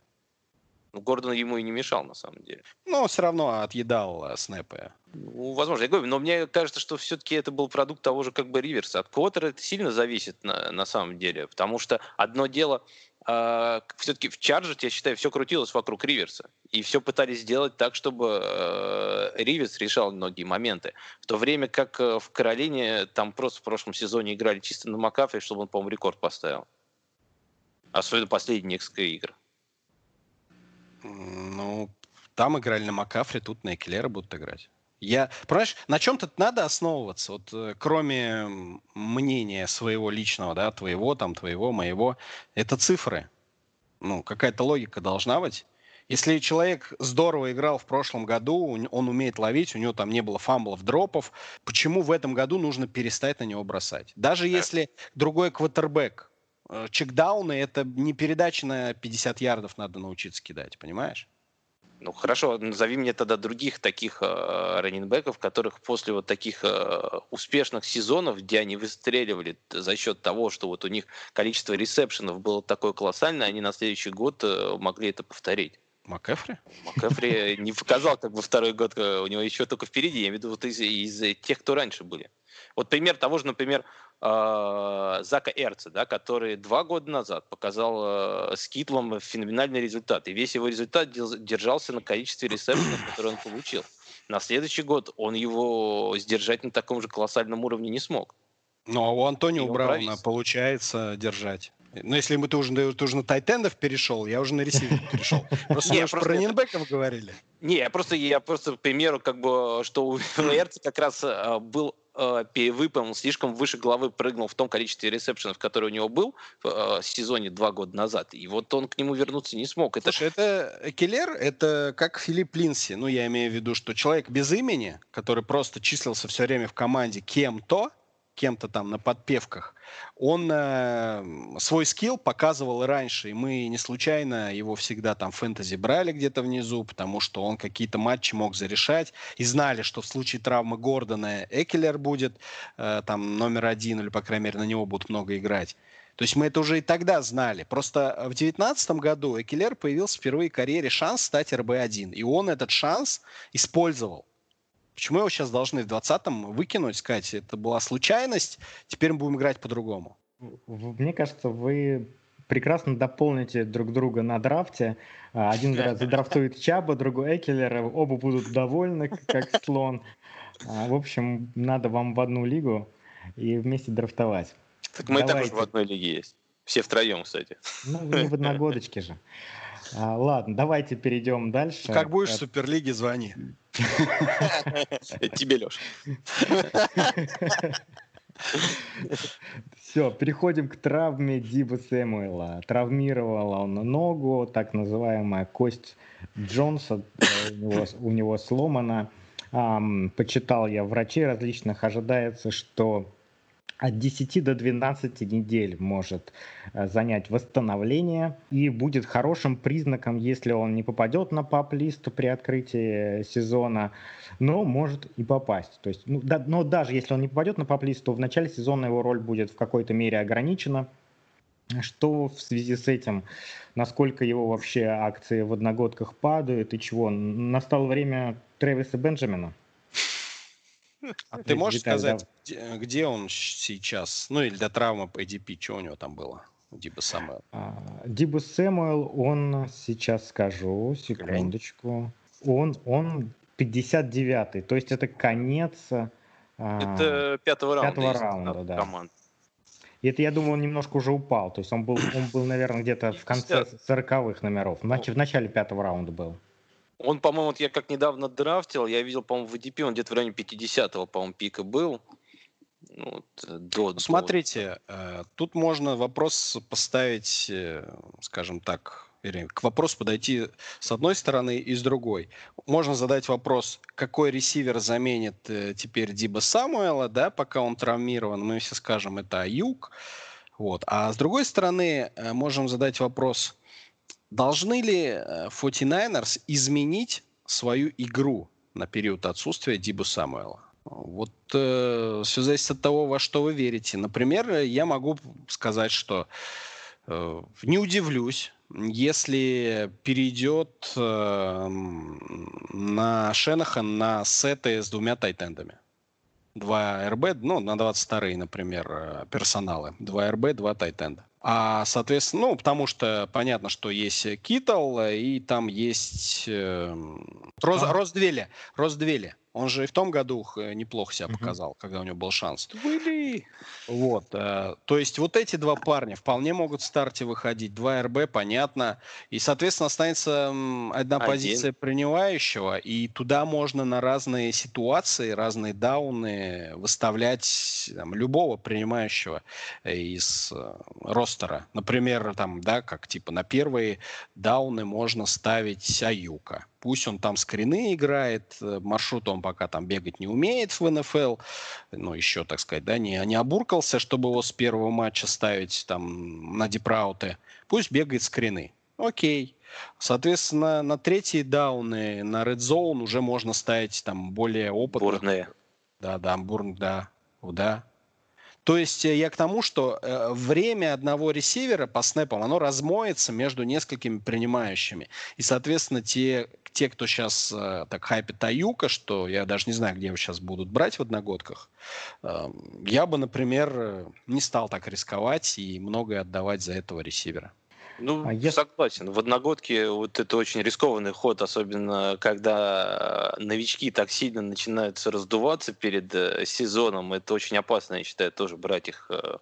Ну, Гордон ему и не мешал, на самом деле. Но все равно отъедал а, снэпы. Ну, возможно, я говорю, но мне кажется, что все-таки это был продукт того же как бы Риверса. От Квотера это сильно зависит на, на самом деле, потому что одно дело, э, а, все-таки в Чарджер, я считаю, все крутилось вокруг Риверса. И все пытались сделать так, чтобы э, Риверс решал многие моменты. В то время как э, в Каролине там просто в прошлом сезоне играли чисто на Макафе, чтобы он, по-моему, рекорд поставил. Особенно последние несколько игр. Ну, там играли на Макафре, тут на Эклера будут играть. Я, понимаешь, на чем-то надо основываться, вот э, кроме мнения своего личного, да, твоего, там, твоего, моего, это цифры. Ну, какая-то логика должна быть. Если человек здорово играл в прошлом году, он умеет ловить, у него там не было фамблов, дропов, почему в этом году нужно перестать на него бросать? Даже если другой квотербек чекдауны — это не передача на 50 ярдов надо научиться кидать, понимаешь? Ну хорошо, назови мне тогда других таких э, раненбеков, которых после вот таких э, успешных сезонов, где они выстреливали за счет того, что вот у них количество ресепшенов было такое колоссальное, они на следующий год э, могли это повторить. МакЭфри? МакЭфри не показал как бы второй год, э, у него еще только впереди, я имею в виду вот из, из тех, кто раньше были. Вот пример того же, например, э, Зака Эрца, да, который два года назад показал э, с Китлом феноменальный результат. И весь его результат держался на количестве ресепшенов, которые он получил. На следующий год он его сдержать на таком же колоссальном уровне не смог. Ну, а у Антонио Брауна получается держать. Ну, если мы ты уже, ты уже на тайтендов перешел, я уже на ресивер перешел. Просто мы про раненбеков говорили. Не, я просто, я просто, к примеру, как бы, что у Эрца как раз э, был э, выполнил, слишком выше головы прыгнул в том количестве ресепшенов, который у него был в э, сезоне два года назад. И вот он к нему вернуться не смог. Это... Слушай, это Келлер, это как Филипп Линси. Ну, я имею в виду, что человек без имени, который просто числился все время в команде кем-то, кем-то там на подпевках, он э, свой скилл показывал и раньше, и мы не случайно его всегда там фэнтези брали где-то внизу, потому что он какие-то матчи мог зарешать, и знали, что в случае травмы Гордона Экелер будет э, там номер один, или, по крайней мере, на него будут много играть. То есть мы это уже и тогда знали. Просто в 2019 году Экелер появился впервые в карьере шанс стать РБ-1, и он этот шанс использовал. Почему его сейчас должны в 20-м выкинуть, сказать, это была случайность, теперь мы будем играть по-другому? Мне кажется, вы прекрасно дополните друг друга на драфте. А, один раз задрафтует Чаба, другой Экелера, оба будут довольны, как слон. А, в общем, надо вам в одну лигу и вместе драфтовать. Так мы Давайте. так в одной лиге есть. Все втроем, кстати. Ну, не в одногодочке же. А, ладно, давайте перейдем дальше. Как будешь в Суперлиге, звони. Тебе, Леш. Все, переходим к травме Диба Сэмуэла. Травмировала он ногу, так называемая кость Джонса э, у него, у него сломана. Um, почитал я врачей различных, ожидается, что от 10 до 12 недель может э, занять восстановление и будет хорошим признаком, если он не попадет на пап-лист при открытии сезона, но может и попасть. То есть, ну, да, но даже если он не попадет на пап-лист, то в начале сезона его роль будет в какой-то мере ограничена. Что в связи с этим, насколько его вообще акции в одногодках падают и чего? Настало время Тревиса Бенджамина. А ты можешь сказать, где, где он сейчас? Ну, или до травмы по ADP, что у него там было? Диба Сэмуэл. Диба Сэмуэл, он, сейчас скажу, секундочку. Он, он 59-й, то есть это конец... А, это пятого раунда. Пятого раунда, да. Команд. И это, я думаю, он немножко уже упал. То есть он был, он был наверное, где-то в конце 40-х номеров. В начале пятого раунда был. Он, по-моему, вот я как недавно драфтил, я видел, по-моему, в ADP он где-то в районе 50-го, по-моему, пика был. Ну, вот, э, до, Смотрите, до... Э, тут можно вопрос поставить, э, скажем так, к вопросу подойти с одной стороны и с другой. Можно задать вопрос, какой ресивер заменит теперь Диба Самуэла, да, пока он травмирован, мы все скажем, это Аюк. Вот. А с другой стороны, можем задать вопрос, Должны ли 49ers э, изменить свою игру на период отсутствия Дибу Самуэла? Вот э, все зависит от того, во что вы верите. Например, я могу сказать, что э, не удивлюсь, если перейдет э, на Шенахан на сеты с двумя тайтендами. Два РБ, ну, на 22 например, э, персоналы. Два РБ, два тайтенда. А, соответственно, ну, потому что понятно, что есть Китл, и там есть э, Роз, Роздвели. Роздвели. Он же и в том году э, неплохо себя показал, когда у него был шанс. Были. Вот. Э, то есть вот эти два парня вполне могут в старте выходить. Два РБ, понятно. И, соответственно, останется одна Один. позиция принимающего. И туда можно на разные ситуации, разные дауны выставлять там, любого принимающего из э, ростера. Например, там, да, как типа на первые дауны можно ставить Аюка Пусть он там скрины играет, э, маршрут он пока там бегать не умеет в НФЛ, ну, еще, так сказать, да, не, не обуркался, чтобы его с первого матча ставить там на дипрауты. Пусть бегает скрины. Окей. Соответственно, на третьи дауны, на Red Zone уже можно ставить там более опытных. Бурные. Да, да, бурн, да, да. То есть э, я к тому, что э, время одного ресивера по снэпам, оно размоется между несколькими принимающими. И, соответственно, те, те кто сейчас э, так хайпит Аюка, что я даже не знаю, где его сейчас будут брать в одногодках, э, я бы, например, не стал так рисковать и многое отдавать за этого ресивера. Ну, а я согласен. В одногодке вот это очень рискованный ход, особенно когда новички так сильно начинают раздуваться перед э, сезоном. Это очень опасно, я считаю, тоже брать их э,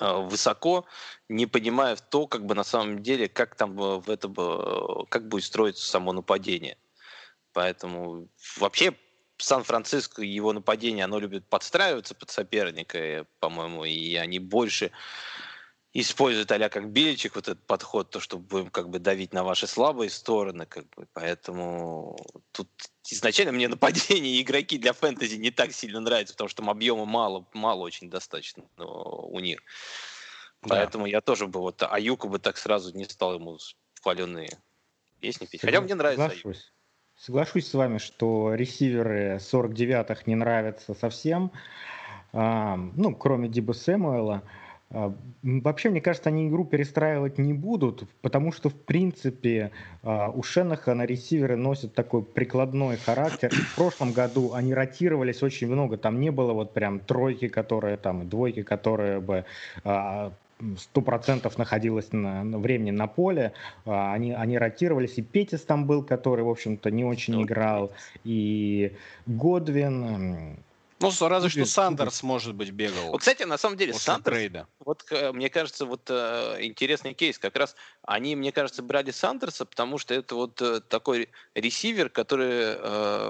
э, высоко, не понимая в то, как бы на самом деле, как там в это, как будет строиться само нападение. Поэтому вообще Сан-Франциско, его нападение, оно любит подстраиваться под соперника, по-моему, и они больше использует а как Бельчик вот этот подход, то, что будем как бы давить на ваши слабые стороны, как бы, поэтому тут изначально мне нападение игроки для фэнтези не так сильно нравятся, потому что там объема мало, мало очень достаточно у них. Да. Поэтому я тоже бы вот Аюку бы так сразу не стал ему хваленные песни петь. Хотя мне нравится Соглашусь. Аюк. Соглашусь с вами, что ресиверы 49-х не нравятся совсем, а, ну, кроме Диба Сэмуэла. А, вообще, мне кажется, они игру перестраивать не будут, потому что, в принципе, а, у Шенаха на ресиверы носят такой прикладной характер. В прошлом году они ротировались очень много, там не было вот прям тройки, которые там, двойки, которые бы а, сто процентов находилось на, на времени на поле, они, они ротировались, и Петис там был, который, в общем-то, не очень играл, и Годвин, ну, разве что Сандерс, может быть, бегал. Вот, кстати, на самом деле, Сандерс, трейда. вот, э, мне кажется, вот э, интересный кейс. Как раз они, мне кажется, брали Сандерса, потому что это вот э, такой ресивер, который,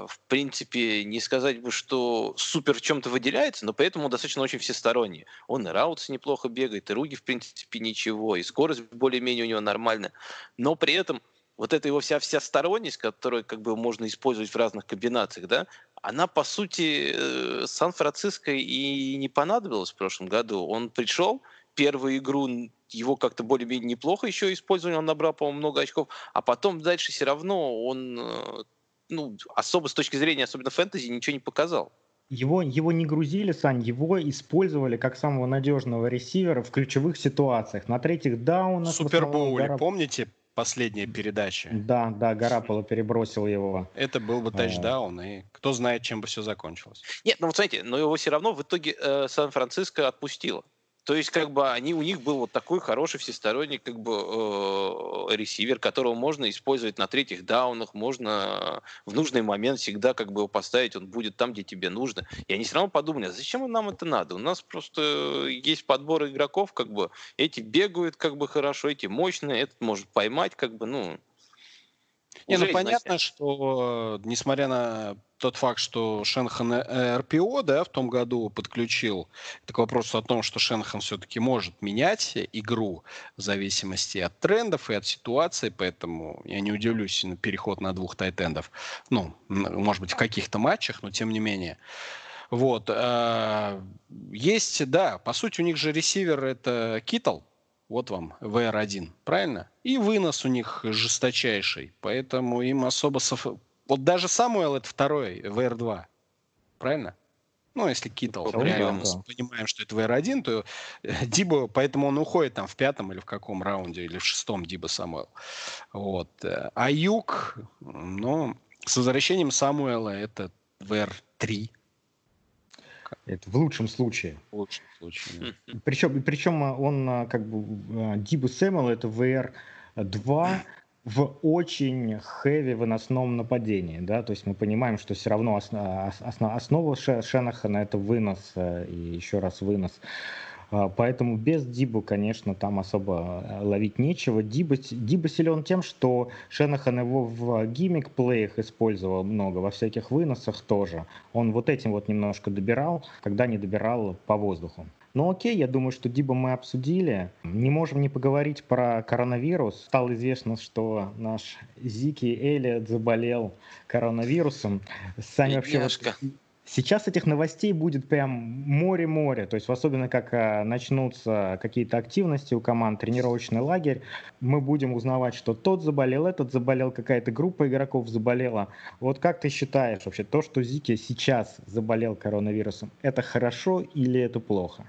в принципе, не сказать бы, что супер в чем-то выделяется, но поэтому он достаточно очень всесторонний. Он и routes неплохо бегает, и руки, в принципе, ничего, и скорость более-менее у него нормальная. Но при этом вот эта его вся вся сторонность, которую как бы можно использовать в разных комбинациях, да, она, по сути, э, Сан-Франциско и не понадобилась в прошлом году. Он пришел, первую игру его как-то более-менее неплохо еще использовали, он набрал, по-моему, много очков, а потом дальше все равно он, э, ну, особо с точки зрения, особенно фэнтези, ничего не показал. Его, его не грузили, Сань, его использовали как самого надежного ресивера в ключевых ситуациях. На третьих даунах... Супербоуле, гора... помните последняя передача? Да, да, Гараполо перебросил его. Это был бы тачдаун, и кто знает, чем бы все закончилось. Нет, ну вот смотрите, но его все равно в итоге э, Сан-Франциско отпустило. То есть, как бы они, у них был вот такой хороший всесторонний как бы э, ресивер, которого можно использовать на третьих даунах, можно в нужный момент всегда как бы его поставить, он будет там, где тебе нужно. И они все равно подумали, а зачем нам это надо? У нас просто есть подбор игроков, как бы эти бегают как бы хорошо, эти мощные, этот может поймать, как бы, ну, не, ну понятно, что несмотря на тот факт, что Шенхан РПО да, в том году подключил, это к вопросу о том, что Шенхан все-таки может менять игру в зависимости от трендов и от ситуации, поэтому я не удивлюсь на переход на двух тайтендов. Ну, может быть, в каких-то матчах, но тем не менее. Вот. Э, есть, да, по сути, у них же ресивер это Китл, вот вам VR1, правильно? И вынос у них жесточайший, поэтому им особо... Соф... Вот даже Самуэл это второй, VR2, правильно? Ну, если Китл, ну, реально да. понимаем, что это VR1, то э, Дибо, поэтому он уходит там в пятом или в каком раунде, или в шестом Дибо Самуэл. Вот. А Юг, ну, с возвращением Самуэла это VR3, это в лучшем случае. В лучшем случае. Да. Причем, причем он а, как бы а, Дибу Сэмэл это VR2 в очень хэви выносном нападении, да, то есть мы понимаем, что все равно основ, основ, основа Шенахана это вынос э, и еще раз вынос. А, поэтому без Дибу, конечно, там особо э, ловить нечего. Диба, Диба силен тем, что Шенахан его в гиммик-плеях использовал много, во всяких выносах тоже. Он вот этим вот немножко добирал, когда не добирал по воздуху. Ну окей, я думаю, что Диба мы обсудили. Не можем не поговорить про коронавирус. Стало известно, что наш Зики Элиот заболел коронавирусом. Сами вообще вот Сейчас этих новостей будет прям море-море, то есть особенно как а, начнутся какие-то активности у команд, тренировочный лагерь, мы будем узнавать, что тот заболел, этот заболел, какая-то группа игроков заболела. Вот как ты считаешь вообще, то, что Зики сейчас заболел коронавирусом, это хорошо или это плохо?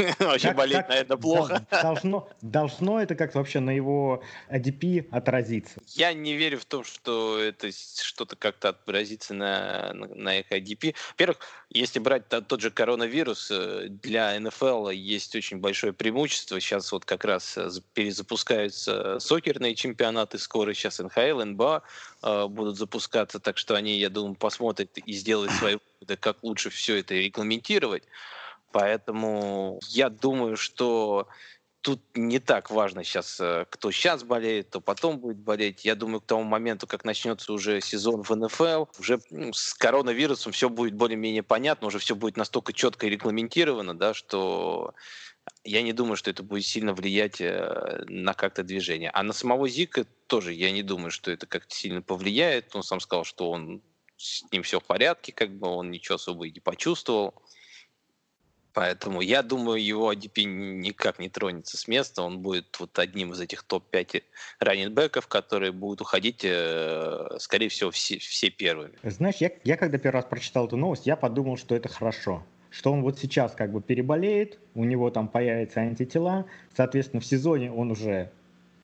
Вообще болеть, наверное, плохо. Должно, должно это как-то вообще на его ADP отразиться? Я не верю в то, что это что-то как-то отразится на, на, их ADP. Во-первых, если брать тот же коронавирус, э, для НФЛ есть очень большое преимущество. Сейчас вот как раз э, перезапускаются сокерные чемпионаты, скоро сейчас НХЛ, НБА э, будут запускаться, так что они, я думаю, посмотрят и сделают свои как лучше все это регламентировать. Поэтому я думаю, что тут не так важно сейчас, э, кто сейчас болеет, кто потом будет болеть. Я думаю, к тому моменту, как начнется уже сезон в НФЛ, уже с коронавирусом все будет более-менее понятно, уже все будет настолько четко и регламентировано, да, что я не думаю, что это будет сильно влиять э, на как-то движение. А на самого Зика тоже я не думаю, что это как-то сильно повлияет. Он сам сказал, что он с ним все в порядке, как бы он ничего особо и не почувствовал. Поэтому я думаю, его ADP никак не тронется с места. Он будет вот одним из этих топ-5 раненбеков, которые будут уходить, э, скорее всего, все, все первыми. Знаешь, я, я когда первый раз прочитал эту новость, я подумал, что это хорошо. Что он вот сейчас как бы переболеет, у него там появятся антитела, соответственно, в сезоне он уже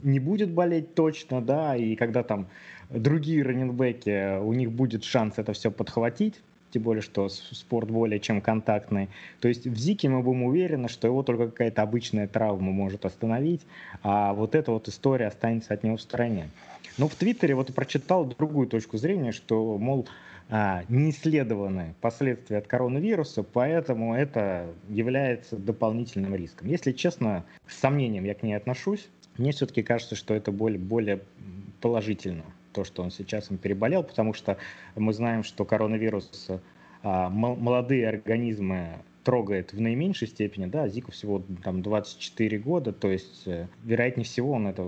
не будет болеть точно, да, и когда там другие раненбеки, у них будет шанс это все подхватить, тем более, что спорт более чем контактный. То есть в Зике мы будем уверены, что его только какая-то обычная травма может остановить, а вот эта вот история останется от него в стороне. Но в Твиттере вот прочитал другую точку зрения, что, мол, а, не исследованы последствия от коронавируса, поэтому это является дополнительным риском. Если честно, с сомнением я к ней отношусь. Мне все-таки кажется, что это более, более положительно то, что он сейчас им переболел, потому что мы знаем, что коронавирус а, молодые организмы трогает в наименьшей степени, да, Зику всего там 24 года, то есть, э, вероятнее всего, он это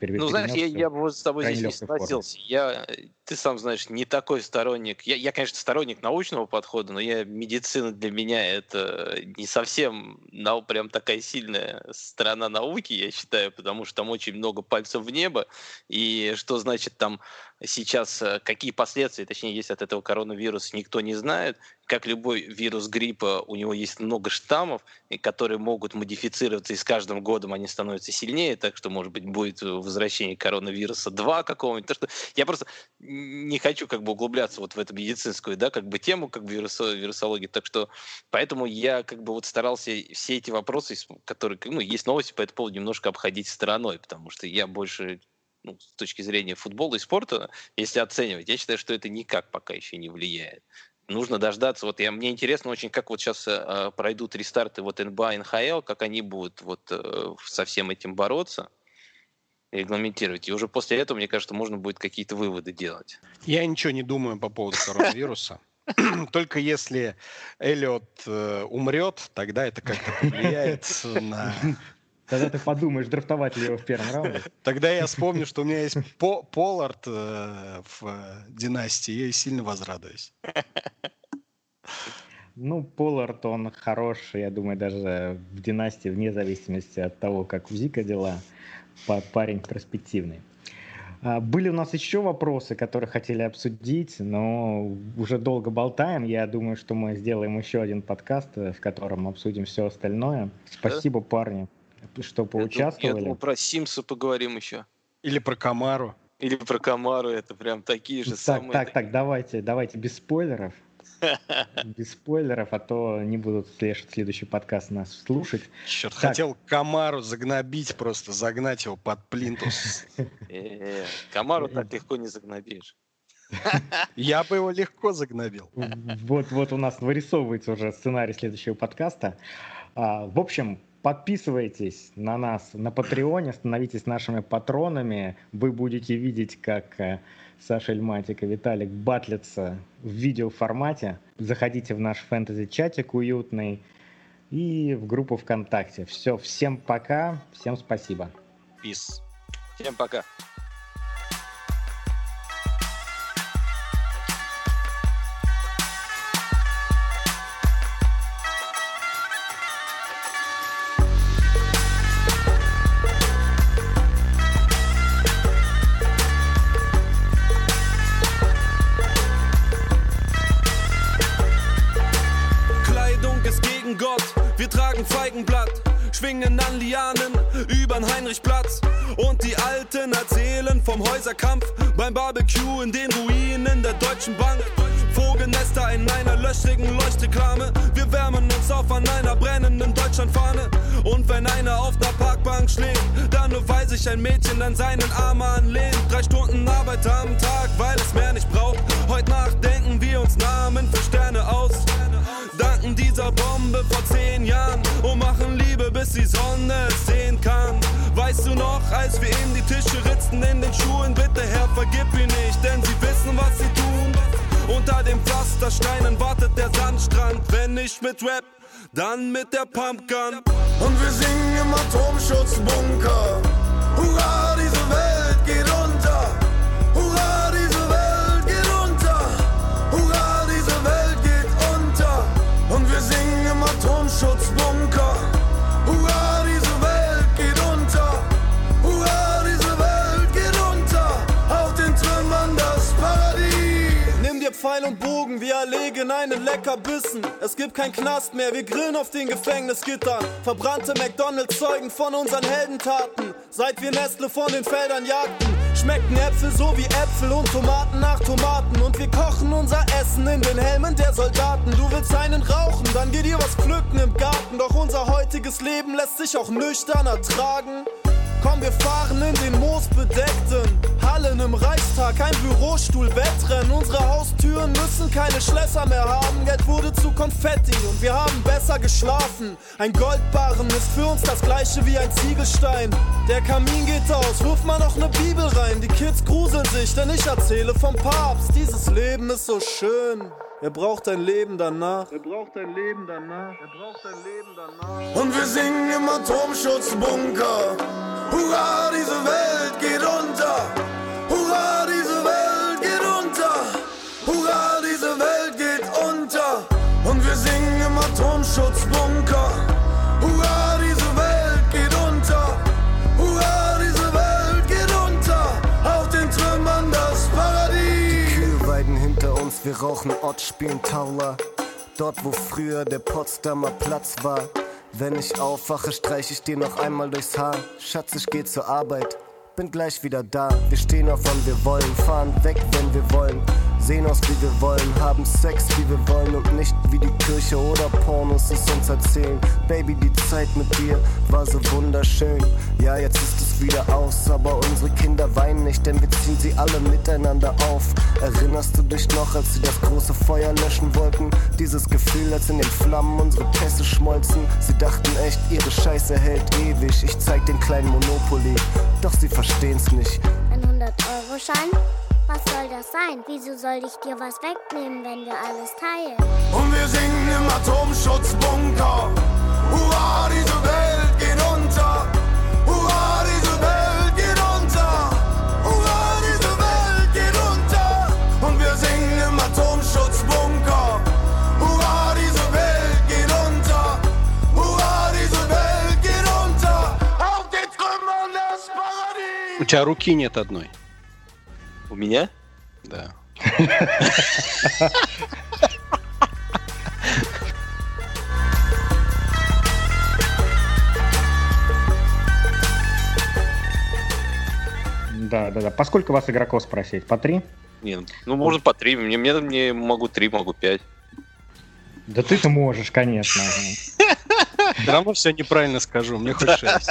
Ну, знаешь, я, я бы с тобой здесь не согласился. Я ты сам знаешь, не такой сторонник. Я, я, конечно, сторонник научного подхода, но я медицина для меня это не совсем нау, прям такая сильная сторона науки, я считаю, потому что там очень много пальцев в небо. И что значит там сейчас, э, какие последствия, точнее, есть от этого коронавируса, никто не знает. Как любой вирус гриппа, у него есть много штаммов, которые могут модифицироваться, и с каждым годом они становятся сильнее, так что, может быть, будет возвращение коронавируса 2 какого-нибудь. Я просто не хочу как бы углубляться вот в эту медицинскую, да, как бы тему, как бы вирусо, вирусологии. Так что поэтому я как бы вот старался все эти вопросы, которые, ну, есть новости по этому поводу, немножко обходить стороной, потому что я больше ну, с точки зрения футбола и спорта, если оценивать, я считаю, что это никак пока еще не влияет. Нужно дождаться. Вот я, мне интересно очень, как вот сейчас э, пройдут рестарты вот НБА, НХЛ, как они будут вот э, со всем этим бороться, регламентировать. И уже после этого, мне кажется, можно будет какие-то выводы делать. Я ничего не думаю по поводу коронавируса. Только если Эллиот э, умрет, тогда это как-то повлияет на Тогда ты подумаешь, драфтовать ли его в первом раунде. Тогда я вспомню, что у меня есть по Полард э, в э, династии, и сильно возрадуюсь. Ну, Полард, он хороший, я думаю, даже в династии, вне зависимости от того, как у Зика дела, парень перспективный. А, были у нас еще вопросы, которые хотели обсудить, но уже долго болтаем. Я думаю, что мы сделаем еще один подкаст, э, в котором обсудим все остальное. Спасибо, парни что поучаствовали. Я думал, про Симса поговорим еще. Или про Камару. Или про Камару, это прям такие же так, самые. Так, так, давайте, давайте без спойлеров. Без спойлеров, а то не будут следующий подкаст нас слушать. Черт, так. хотел Камару загнобить, просто загнать его под плинтус. Э, Камару так легко не загнобишь. Я бы его легко загнобил. Вот, вот у нас вырисовывается уже сценарий следующего подкаста. А, в общем, Подписывайтесь на нас на Патреоне, становитесь нашими патронами. Вы будете видеть, как э, Саша Эльматик и Виталик батлятся в видеоформате. Заходите в наш фэнтези-чатик уютный и в группу ВКонтакте. Все, всем пока, всем спасибо. Peace. Всем пока. Häuserkampf beim Barbecue in den Ruinen der Deutschen Bank. Vogelnester in einer löchrigen Leuchtreklame. Wir wärmen uns auf an einer brennenden Deutschlandfahne. Und wenn einer auf der Parkbank schläft, dann nur weil sich ein Mädchen an seinen Arm anlehnt. Drei Stunden Arbeit am Tag, weil es mehr nicht braucht. Heute Nacht denken wir uns Namen für Sterne aus danken dieser Bombe vor zehn Jahren und machen Liebe, bis die Sonne es sehen kann. Weißt du noch, als wir ihm die Tische ritzten in den Schuhen, bitte Herr, vergib ihn nicht, denn sie wissen, was sie tun. Unter dem Pflastersteinen wartet der Sandstrand, wenn nicht mit Rap, dann mit der Pumpgun. Und wir singen im Atomschutzbunker. Hurra, Pfeil und Bogen, wir erlegen einen Leckerbissen. Es gibt kein Knast mehr, wir grillen auf den Gefängnisgittern. Verbrannte McDonalds zeugen von unseren Heldentaten. Seit wir Nestle von den Feldern jagten. Schmecken Äpfel so wie Äpfel und Tomaten nach Tomaten. Und wir kochen unser Essen in den Helmen der Soldaten. Du willst einen rauchen, dann geh dir was pflücken im Garten. Doch unser heutiges Leben lässt sich auch nüchtern ertragen. Komm, wir fahren in den moosbedeckten Hallen im Reichstag, ein Bürostuhl, Wettrennen. Unsere Haustüren müssen keine Schlösser mehr haben. Geld wurde zu Konfetti und wir haben besser geschlafen. Ein Goldbarren ist für uns das gleiche wie ein Ziegelstein. Der Kamin geht aus, wirf mal noch ne Bibel rein. Die Kids gruseln sich, denn ich erzähle vom Papst. Dieses Leben ist so schön. Er braucht ein Leben danach. Er braucht ein Leben danach. Er braucht ein Leben danach. Und wir singen im Atomschutzbunker. Hurra, diese Welt geht unter. Hurra, diese Welt geht unter. Hurra, diese Welt geht unter. Und wir singen im Atomschutzbunker. Hurra, diese Welt geht unter. Hurra, diese Welt geht unter. Auf den Trümmern das Paradies. Kühe weiden hinter uns, wir rauchen Ott, spielen Tauler. Dort, wo früher der Potsdamer Platz war. Wenn ich aufwache, streich ich dir noch einmal durchs Haar. Schatz, ich geh zur Arbeit. Bin gleich wieder da. Wir stehen auf, wann wir wollen. Fahren weg, wenn wir wollen. Sehen aus wie wir wollen, haben Sex wie wir wollen und nicht wie die Kirche oder Pornos es uns erzählen. Baby, die Zeit mit dir war so wunderschön. Ja, jetzt ist es wieder aus, aber unsere Kinder weinen nicht, denn wir ziehen sie alle miteinander auf. Erinnerst du dich noch, als sie das große Feuer löschen wollten? Dieses Gefühl, als in den Flammen unsere Pässe schmolzen. Sie dachten echt, ihre Scheiße hält ewig. Ich zeig den kleinen Monopoly, doch sie verstehen's nicht. Ein 100-Euro-Schein? Was soll das sein? Wieso soll ich dir was wegnehmen, wenn wir alles teilen? Und wir singen im Atomschutzbunker. Hurra, diese Welt тебя руки нет одной. У меня? Да. Да, да, да. Поскольку вас игроков спросить? По три? Не, ну можно по три. Мне, мне, мне могу три, могу пять. Да ты-то можешь, конечно. Все равно все неправильно скажу. Мне хоть шесть.